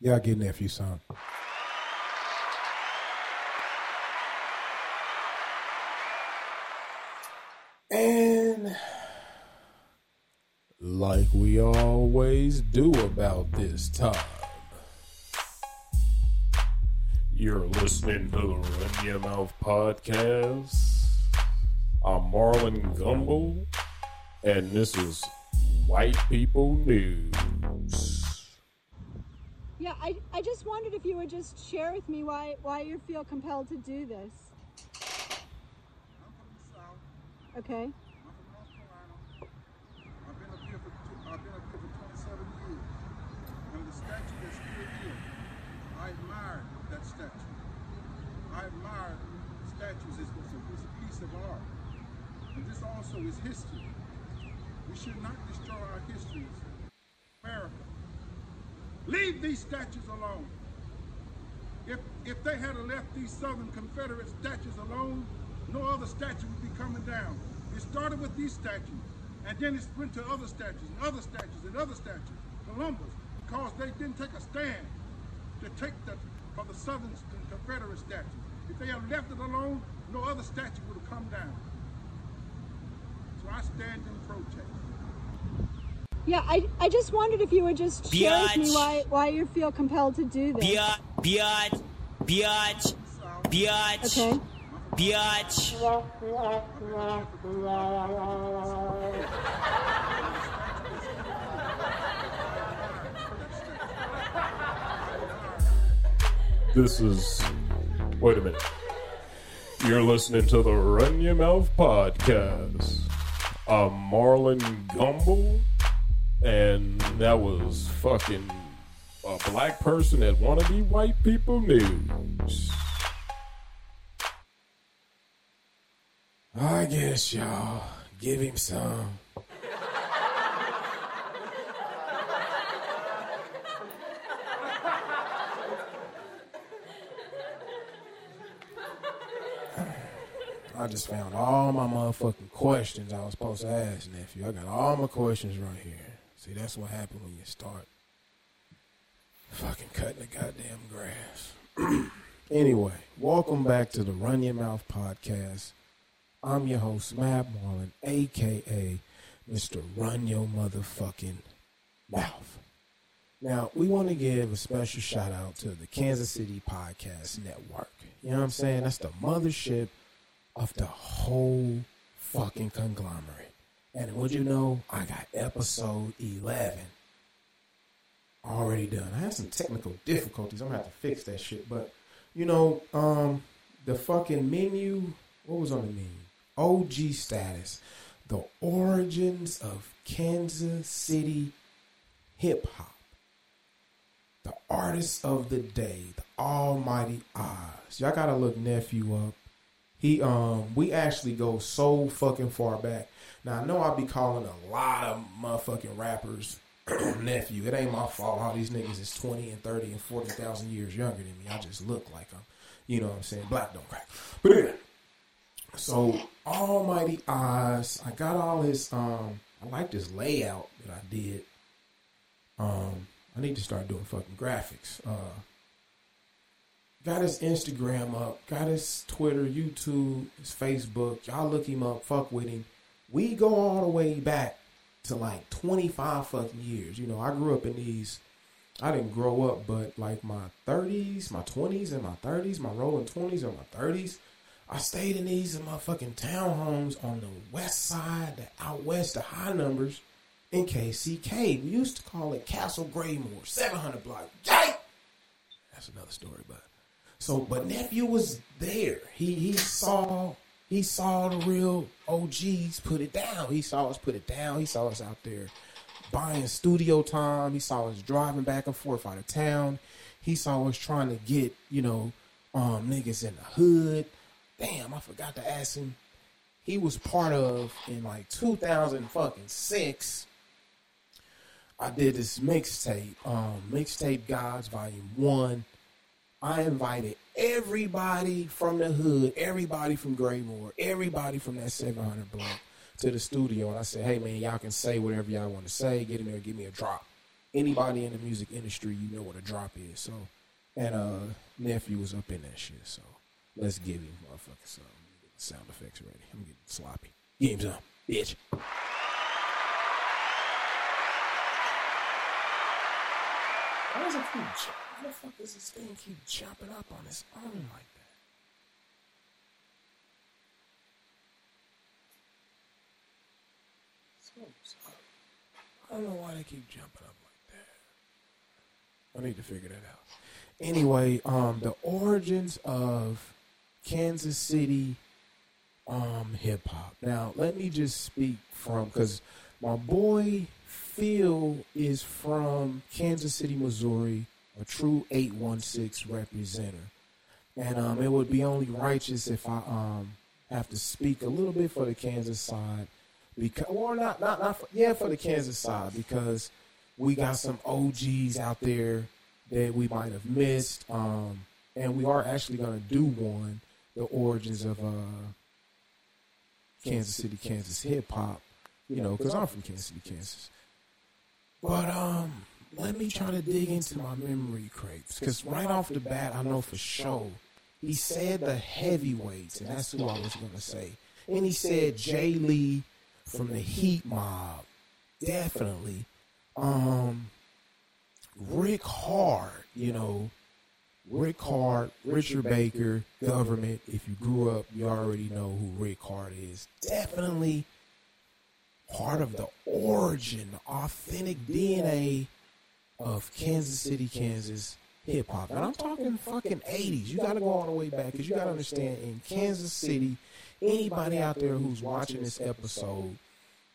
Y'all get nephew son. And like we always do about this time, you're listening to the Run Your Mouth podcast. I'm Marlon Gumble, and this is White People News. Yeah, I, I just wondered if you would just share with me why why you feel compelled to do this. Okay. I'm from North Carolina. I've been up here for I've been up here for 27 years. And the statue that's still here, I admire that statue. I admire statues. It's, it's, a, it's a piece of art. And this also is history. We should not destroy our histories. America. Leave these statues alone. If if they had left these Southern Confederate statues alone, no other statue would be coming down. It started with these statues, and then it went to other statues and other statues and other statues. Columbus, because they didn't take a stand to take the for the Southern Confederate statues. If they had left it alone, no other statue would have come down. So I stand in protest. Yeah, I, I just wondered if you would just share with me why why you feel compelled to do this. Biatch, biatch, biatch, biatch, Okay. biatch. This is. Wait a minute. You're listening to the Run Your Mouth podcast. I'm Marlon Gumble, and that was fucking a black person that wanna be white people news. I guess y'all give him some. I just found all my motherfucking questions I was supposed to ask, nephew. I got all my questions right here. See, that's what happened when you start fucking cutting the goddamn grass. anyway, welcome back to the Run Your Mouth podcast. I'm your host, Mad Marlon, aka Mr. Run Your Motherfucking Mouth. Now, we want to give a special shout out to the Kansas City Podcast Network. You know what I'm saying? That's the mothership of the whole fucking conglomerate. And would you know, I got episode 11 already done. I had some technical difficulties. I'm gonna have to fix that shit. But you know, um, the fucking menu. What was on the menu? OG status. The origins of Kansas City hip hop. The artist of the day, the Almighty Oz. Y'all gotta look nephew up. He um we actually go so fucking far back. Now I know I'll be calling a lot of motherfucking rappers nephew. It ain't my fault. All these niggas is twenty and thirty and forty thousand years younger than me. I just look like I'm, you know what I'm saying. Black don't crack. But anyway, so Almighty Oz. I got all his. Um, I like this layout that I did. Um, I need to start doing fucking graphics. Uh, got his Instagram up. Got his Twitter, YouTube, his Facebook. Y'all look him up. Fuck with him. We go all the way back to like 25 fucking years. You know, I grew up in these. I didn't grow up, but like my 30s, my 20s, and my 30s, my rolling 20s and my 30s. I stayed in these motherfucking townhomes on the west side, the out west, the high numbers in KCK. We used to call it Castle Graymore, 700 block. Yay! That's another story, but so, but nephew was there. He he saw he saw the real OGs put it down. He saw us put it down. He saw us out there buying studio time. He saw us driving back and forth out of town. He saw us trying to get you know um, niggas in the hood. Damn, I forgot to ask him. He was part of in like 2000 fucking six. I did this mixtape, um, mixtape gods volume one. I invited everybody from the hood, everybody from Graymore, everybody from that 700 block to the studio. And I said, hey, man, y'all can say whatever y'all want to say. Get in there, give me a drop. Anybody in the music industry, you know what a drop is. So, and uh, nephew was up in that shit. So, let's give him motherfucking some. Sound effects ready. I'm getting sloppy. Game's some, bitch. It keep jumping? Why the fuck does this thing keep jumping up on its own like that? Up. I don't know why they keep jumping up like that. I need to figure that out. Anyway, um, the origins of Kansas City um hip hop. Now, let me just speak from because my boy Phil is from Kansas City, Missouri, a true 816 representative. And um, it would be only righteous if I um, have to speak a little bit for the Kansas side, because or not, not, not, for, yeah, for the Kansas side, because we got some OGs out there that we might have missed, um, and we are actually going to do one, the origins of uh, Kansas City, Kansas hip hop, you know, because I'm from Kansas City, Kansas. But um, let me try to dig into my memory crates because right off the bat, I know for sure he said the heavyweights, and that's who I was gonna say. And he said Jay Lee from the Heat Mob, definitely. Um, Rick Hard, you know, Rick Hard, Richard Baker, government. If you grew up, you already know who Rick Hard is. Definitely part of the origin, authentic DNA of Kansas City, Kansas hip hop. And I'm talking fucking 80s. You got to go all the way back because you got to understand in Kansas City, anybody out there who's watching this episode,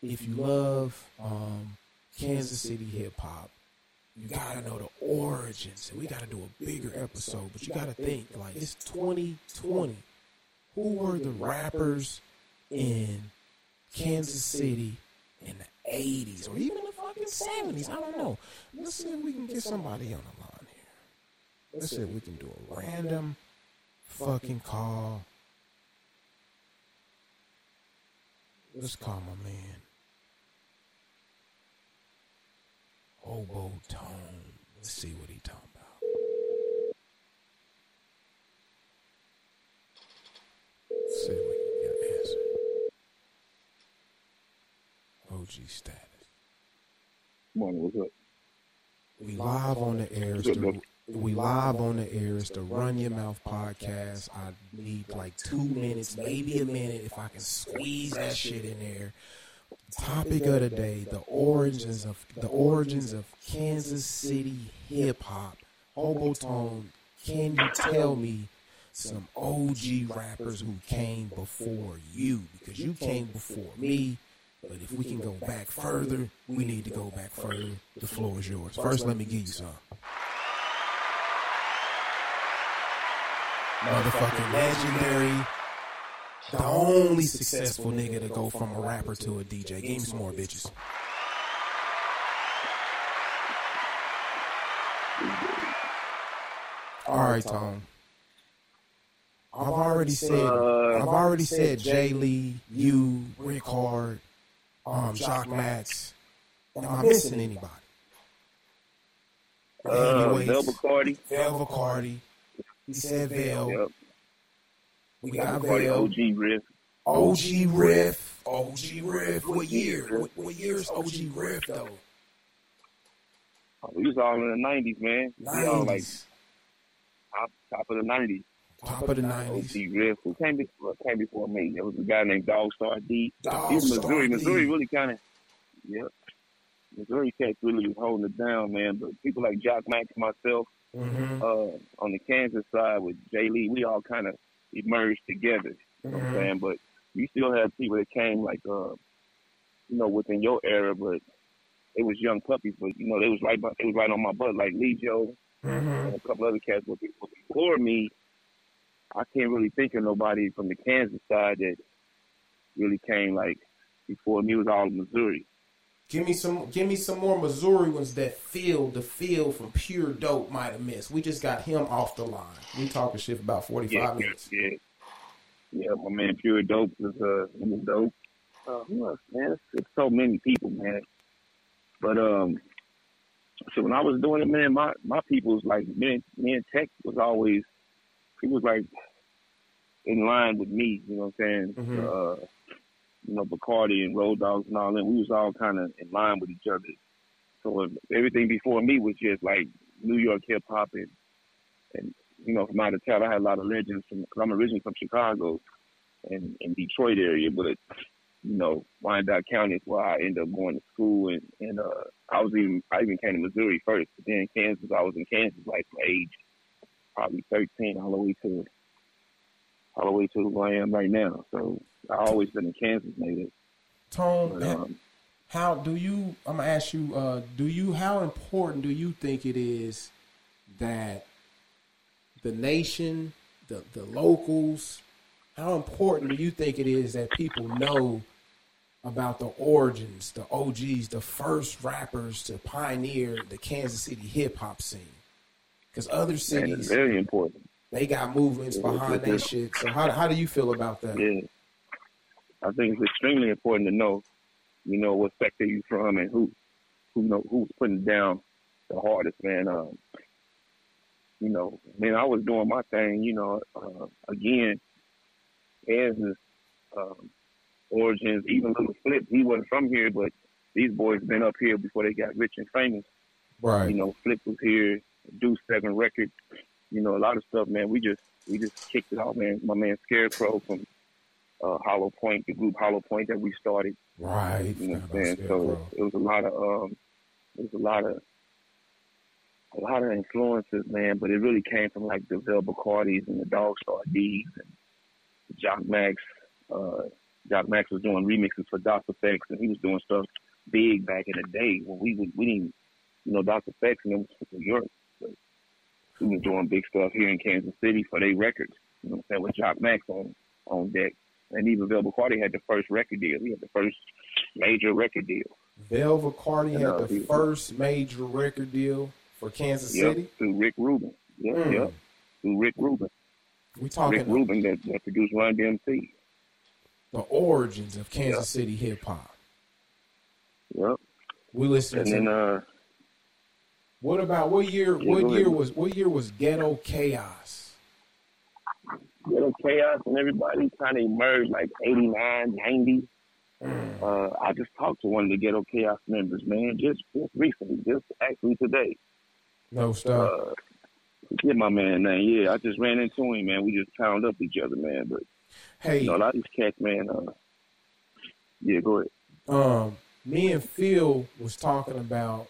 if you love um, Kansas City hip hop, you got to know the origins. And we got to do a bigger episode, but you got to think like it's 2020. Who were the rappers in Kansas City in the 80s or even 70s. I don't know. Let's see if we can get somebody on the line here. Let's see if we can do a random fucking call. Let's call my man. Hobo Tone. Let's see what he talking about. Let's see if we can get an answer. OG status. Morning, what's up? We live on the air. The, we live on the air. It's the Run Your Mouth podcast. I need like two minutes, maybe a minute, if I can squeeze that shit in there. Topic of the day: the origins of the origins of Kansas City hip hop. Hobotone, can you tell me some OG rappers who came before you? Because you came before me. But if we can go back further, we need to go back further. The floor is yours. First, let me give you some. Motherfucking legendary. The only successful nigga to go from a rapper to a DJ. Give me some more bitches. All right, Tom. I've already said I've already said Jay Lee, you, Rick Hard, um, Jock Max. Am I missing anybody? Uh, Heavyweights. Vel Bacardi. Vel Bacardi. He said Vel. Yep. We Vel got Bacardi, Vel. OG Riff. OG Riff. OG Riff. What year? What, what year is OG Riff though? We was all in the nineties, man. We all like 90s. top top of the nineties. Top of the 90s. OG Who came before came before me? There was a guy named Dog Star D. Dog He was Star Missouri. D. Missouri really kinda Yep. Missouri cats really was holding it down, man. But people like Jock Max, myself, Mm-hmm. uh, on the Kansas side with Jay Lee, we all kind of emerged together. You know what I'm Mhm. saying? But you still have people that came like, uh, you know, within your era, but they was young puppies. But you know, they was right, by, they was right on my butt, like Lee Joe Mm-hmm. and a couple other cats. But before me, I can't really think of nobody from the Kansas side that really came like before me. It was all Missouri. Give me some. Give me some more Missouri ones that feel the feel from pure dope might have missed. We just got him off the line. We talking shit for about forty five Yeah, minutes. yeah, yeah. My man, Pure Dope was uh, was dope. Uh, who else, man? It's, it's so many people, man. But um, so when I was doing it, man, my my people was like me. Me and Tech was always he was like in line with me. You know what I'm saying? Mhm. Uh, you know, Bacardi and Road Dogs and all that. We was all kind of in line with each other. So everything before me was just like New York hip hop and and you know from out of town. I had a lot of legends from. Cause I'm originally from Chicago and and Detroit area, but you know Wyandotte County is where I ended up going to school and and uh I was even I even came to Missouri first, but then Kansas. I was in Kansas like from age probably 13 all the way to all the way to where I am right now. So I always been in Kansas native. Tone, But, um, how do you? I'm gonna ask you. Uh, do you? How important do you think it is that the nation, the the locals, how important do you think it is that people know about the origins, the OGs, the first rappers to pioneer the Kansas City hip hop scene? Because other man, cities, very important. they got movements behind that shit. So how how do you feel about that? Yeah. I think it's extremely important to know, you know, what sector you from and who, who know who's putting down the hardest, man. Um, you know, man, I was doing my thing, you know, uh, again, Kansas, um, origins, even Little Flip, he wasn't from here, but these boys been up here before they got rich and famous. Right. You know, Flip was here, Do Seven Records, you know, a lot of stuff, man. We just we just kicked it off, man. My man Scarecrow from uh, Hollow Point, the group Hollow Point that we started. Right. You know what I'm saying? So it was a lot of um it was a lot of a lot of influences, man, but it really came from like the Velvet Cardis and the Dog Star D's and Jock Max. Uh Jock Max was doing remixes for Dr. Fex and he was doing stuff big back in the day when we was we didn't you know, Dr. Fex and it was from New York. We was doing big stuff here in Kansas City for their records. You know what I'm saying, with Jock Max on on deck. And even Velvet Cardi had the first record deal. He had the first major record deal. Velvet Cardi And, had uh, the he- first major record deal for Kansas Yep, City. through Rick Rubin. Yep, Mm. yep. Through Rick Rubin. We talking Rick Rubin that, that produced Run DMC. the origins of Kansas City hip hop. Yep. We listening And to. then uh what about what year? Yeah, what year ahead. was what year was Ghetto Chaos? Ghetto Chaos and everybody kind of emerged like 89, 90. Mm. Uh, I just talked to one of the Ghetto Chaos members, man, just, just recently, just actually today. No stuff. Uh, forget my man name. Yeah, I just ran into him, man. We just pound up each other, man. But hey, you know, a lot of these cats, man. Uh, yeah, go ahead. Um, me and Phil was talking about,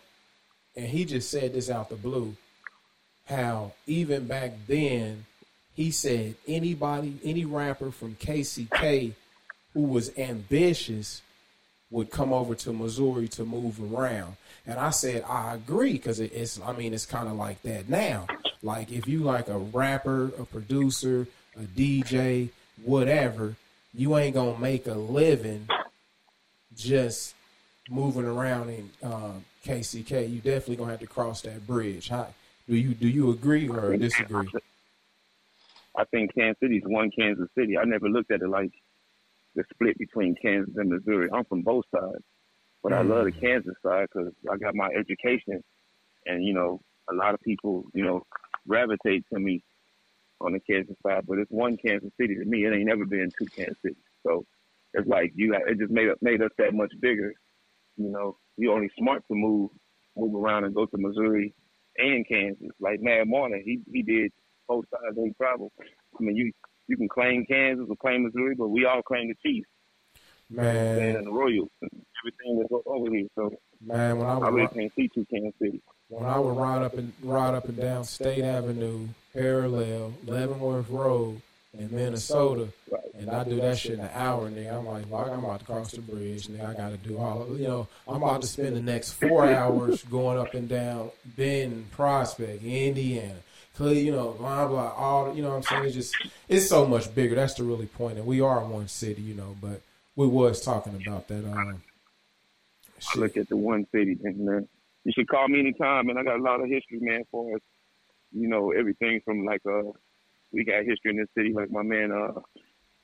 and he just said this out the blue, how even back then, he said anybody, any rapper from KCK who was ambitious would come over to Missouri to move around. And I said, I agree because it's, I mean, it's kind of like that now. Like if you like a rapper, a producer, a DJ, whatever, you ain't gonna make a living just moving around in uh, KCK. You definitely gonna have to cross that bridge. How, do you do you agree or disagree? I think Kansas City's one Kansas City. I never looked at it like the split between Kansas and Missouri. I'm from both sides, but I love the Kansas side because I got my education, and you know, a lot of people, you know, gravitate to me on the Kansas side. But it's one Kansas City to me. It ain't never been two Kansas Cities. So it's like you. It just made made us that much bigger. You know, you only smart to move move around and go to Missouri and Kansas. Like Mad Marlon, he he did both sides no problem. I mean, you you can claim Kansas or claim Missouri, but we all claim the Chiefs. Man. and the Royals, and everything that's over here. So Man, when I I was really ri- can't see two Kansas City. when I would ride up and ride up and down State Avenue, parallel Leavenworth Road in Minnesota, and I do that shit in an hour, nigga. I'm like, well, I'm about to cross the bridge, nigga. I got to do all, you know, I'm about to spend the next four hours going up and down Benton, Prospect, Indiana. Cause, you know, blah blah, all you know. what I'm saying it's just it's so much bigger. That's the really point. point, and we are one city, you know. But we was talking about that. Um, I look at the one city, and man, you should call me anytime, man. I got a lot of history, man, for us. You know, everything from like uh, we got history in this city, like my man uh,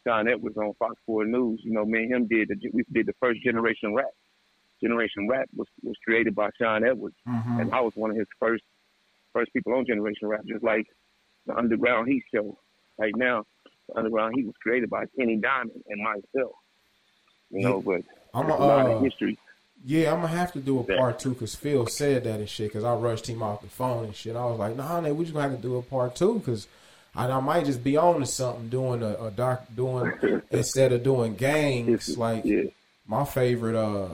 John Edwards on Fox 4 News. You know, me and him did the, we did the first generation rap. Generation rap was was created by Sean Edwards, Mhm. and I was one of his first first people on Generation Rap, just like the Underground Heat show. Right now, the Underground Heat was created by Kenny Diamond and myself. You know, but I'm a, a lot uh, of history. Yeah, I'm gonna have to do a Yeah. part two because Phil said that and shit. Because I rushed him off the phone and shit. I was like, Nah, man, we just gonna have to do a part two because I, I might just be on to something doing a, a doc doing instead of doing gangs. Like my favorite, uh,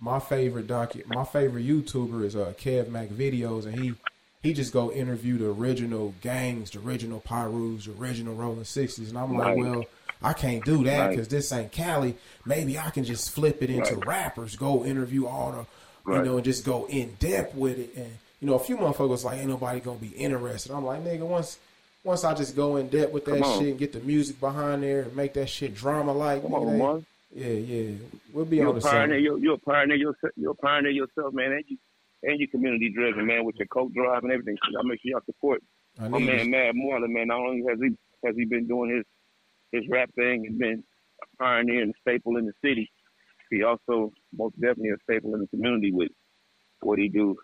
my favorite docu, my favorite YouTuber is uh Kev Mac Videos, and he he just go interview the original gangs, the original Pyrus, the original Rolling Sixties, and I'm like, well. I can't do that Right. because this ain't Cali. Maybe I can just flip it into Right. rappers, go interview all the, you Right. know, and just go in depth with it. And you know, a few motherfuckers like, ain't nobody gonna be interested. I'm like, nigga, once once I just go in depth with that shit and get the music behind there and make that shit drama like, Come on, man. yeah, yeah, we'll be You're on the pioneer. same. You're, you're a pioneer yourself. You're a pioneer yourself, man. And you and you community driven, man, with your coke drive and everything. I make sure y'all support I my man. Mad Marlon, man. Not only has he has he been doing his his rap thing and been a pioneer and a staple in the city, he also most definitely a staple in the community with what he do.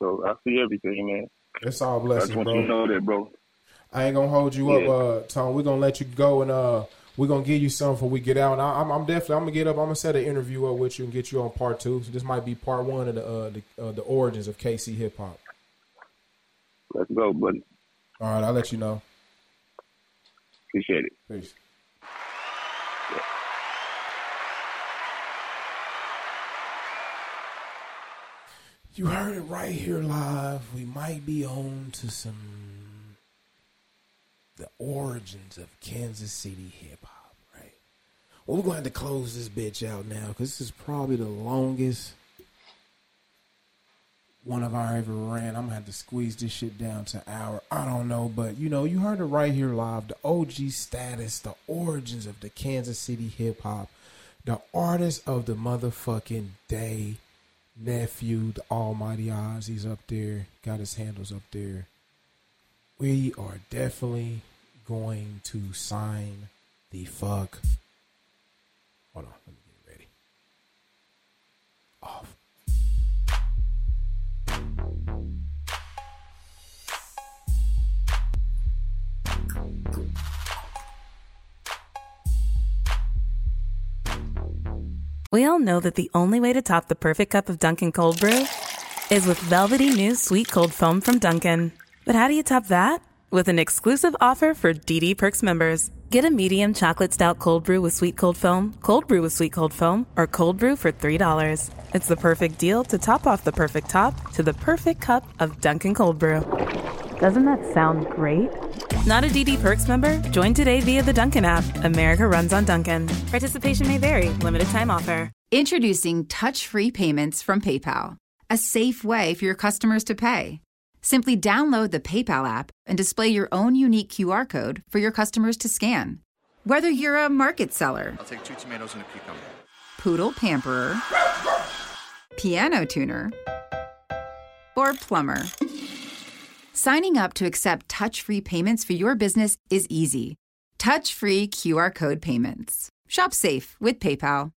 So I see everything, man. It's all I just want bro. you to know that, bro. I ain't gonna hold you up, uh, Tom. We're gonna let you go and uh, we're gonna give you something before we get out. And I, I'm, I'm definitely I'm gonna get up. I'm gonna set an interview up with you and get you on part two. So this might be part one of the uh, the, uh, the origins of KC hip hop. Let's go, buddy. All right, I'll let you know. Appreciate it. Peace. You heard it right here live. We might be on to some the origins of Kansas City hip hop, right? Well, we're gonna have to close this bitch out now because this is probably the longest one of our ever ran. I'm gonna have to squeeze this shit down to hour. I don't know, but you know, you heard it right here live. The OG status, the origins of the Kansas City hip hop, the artist of the motherfucking day, nephew, the Almighty Oz. He's up there, got his handles up there. We are definitely going to sign the fuck. Hold on, let me get ready. Off. We all know that the only way to top the perfect cup of Dunkin' Cold Brew is with velvety new sweet cold foam from Dunkin'. But how do you top that? With an exclusive offer for DD Perks members. Get a medium chocolate stout cold brew with sweet cold foam, cold brew with sweet cold foam, or cold brew for $3. It's the perfect deal to top off the perfect top to the perfect cup of Dunkin' Cold Brew. Doesn't that sound great? Not a DD Perks member? Join today via the Dunkin' app. America runs on Dunkin'. Participation may vary. Limited time offer. Introducing touch free payments from PayPal, a safe way for your customers to pay. Simply download the PayPal app and display your own unique QR code for your customers to scan. Whether you're a market seller, I'll take two tomatoes and a cucumber. poodle pamperer, piano tuner, or plumber. Signing up to accept touch free payments for your business is easy. Touch free QR code payments. Shop safe with PayPal.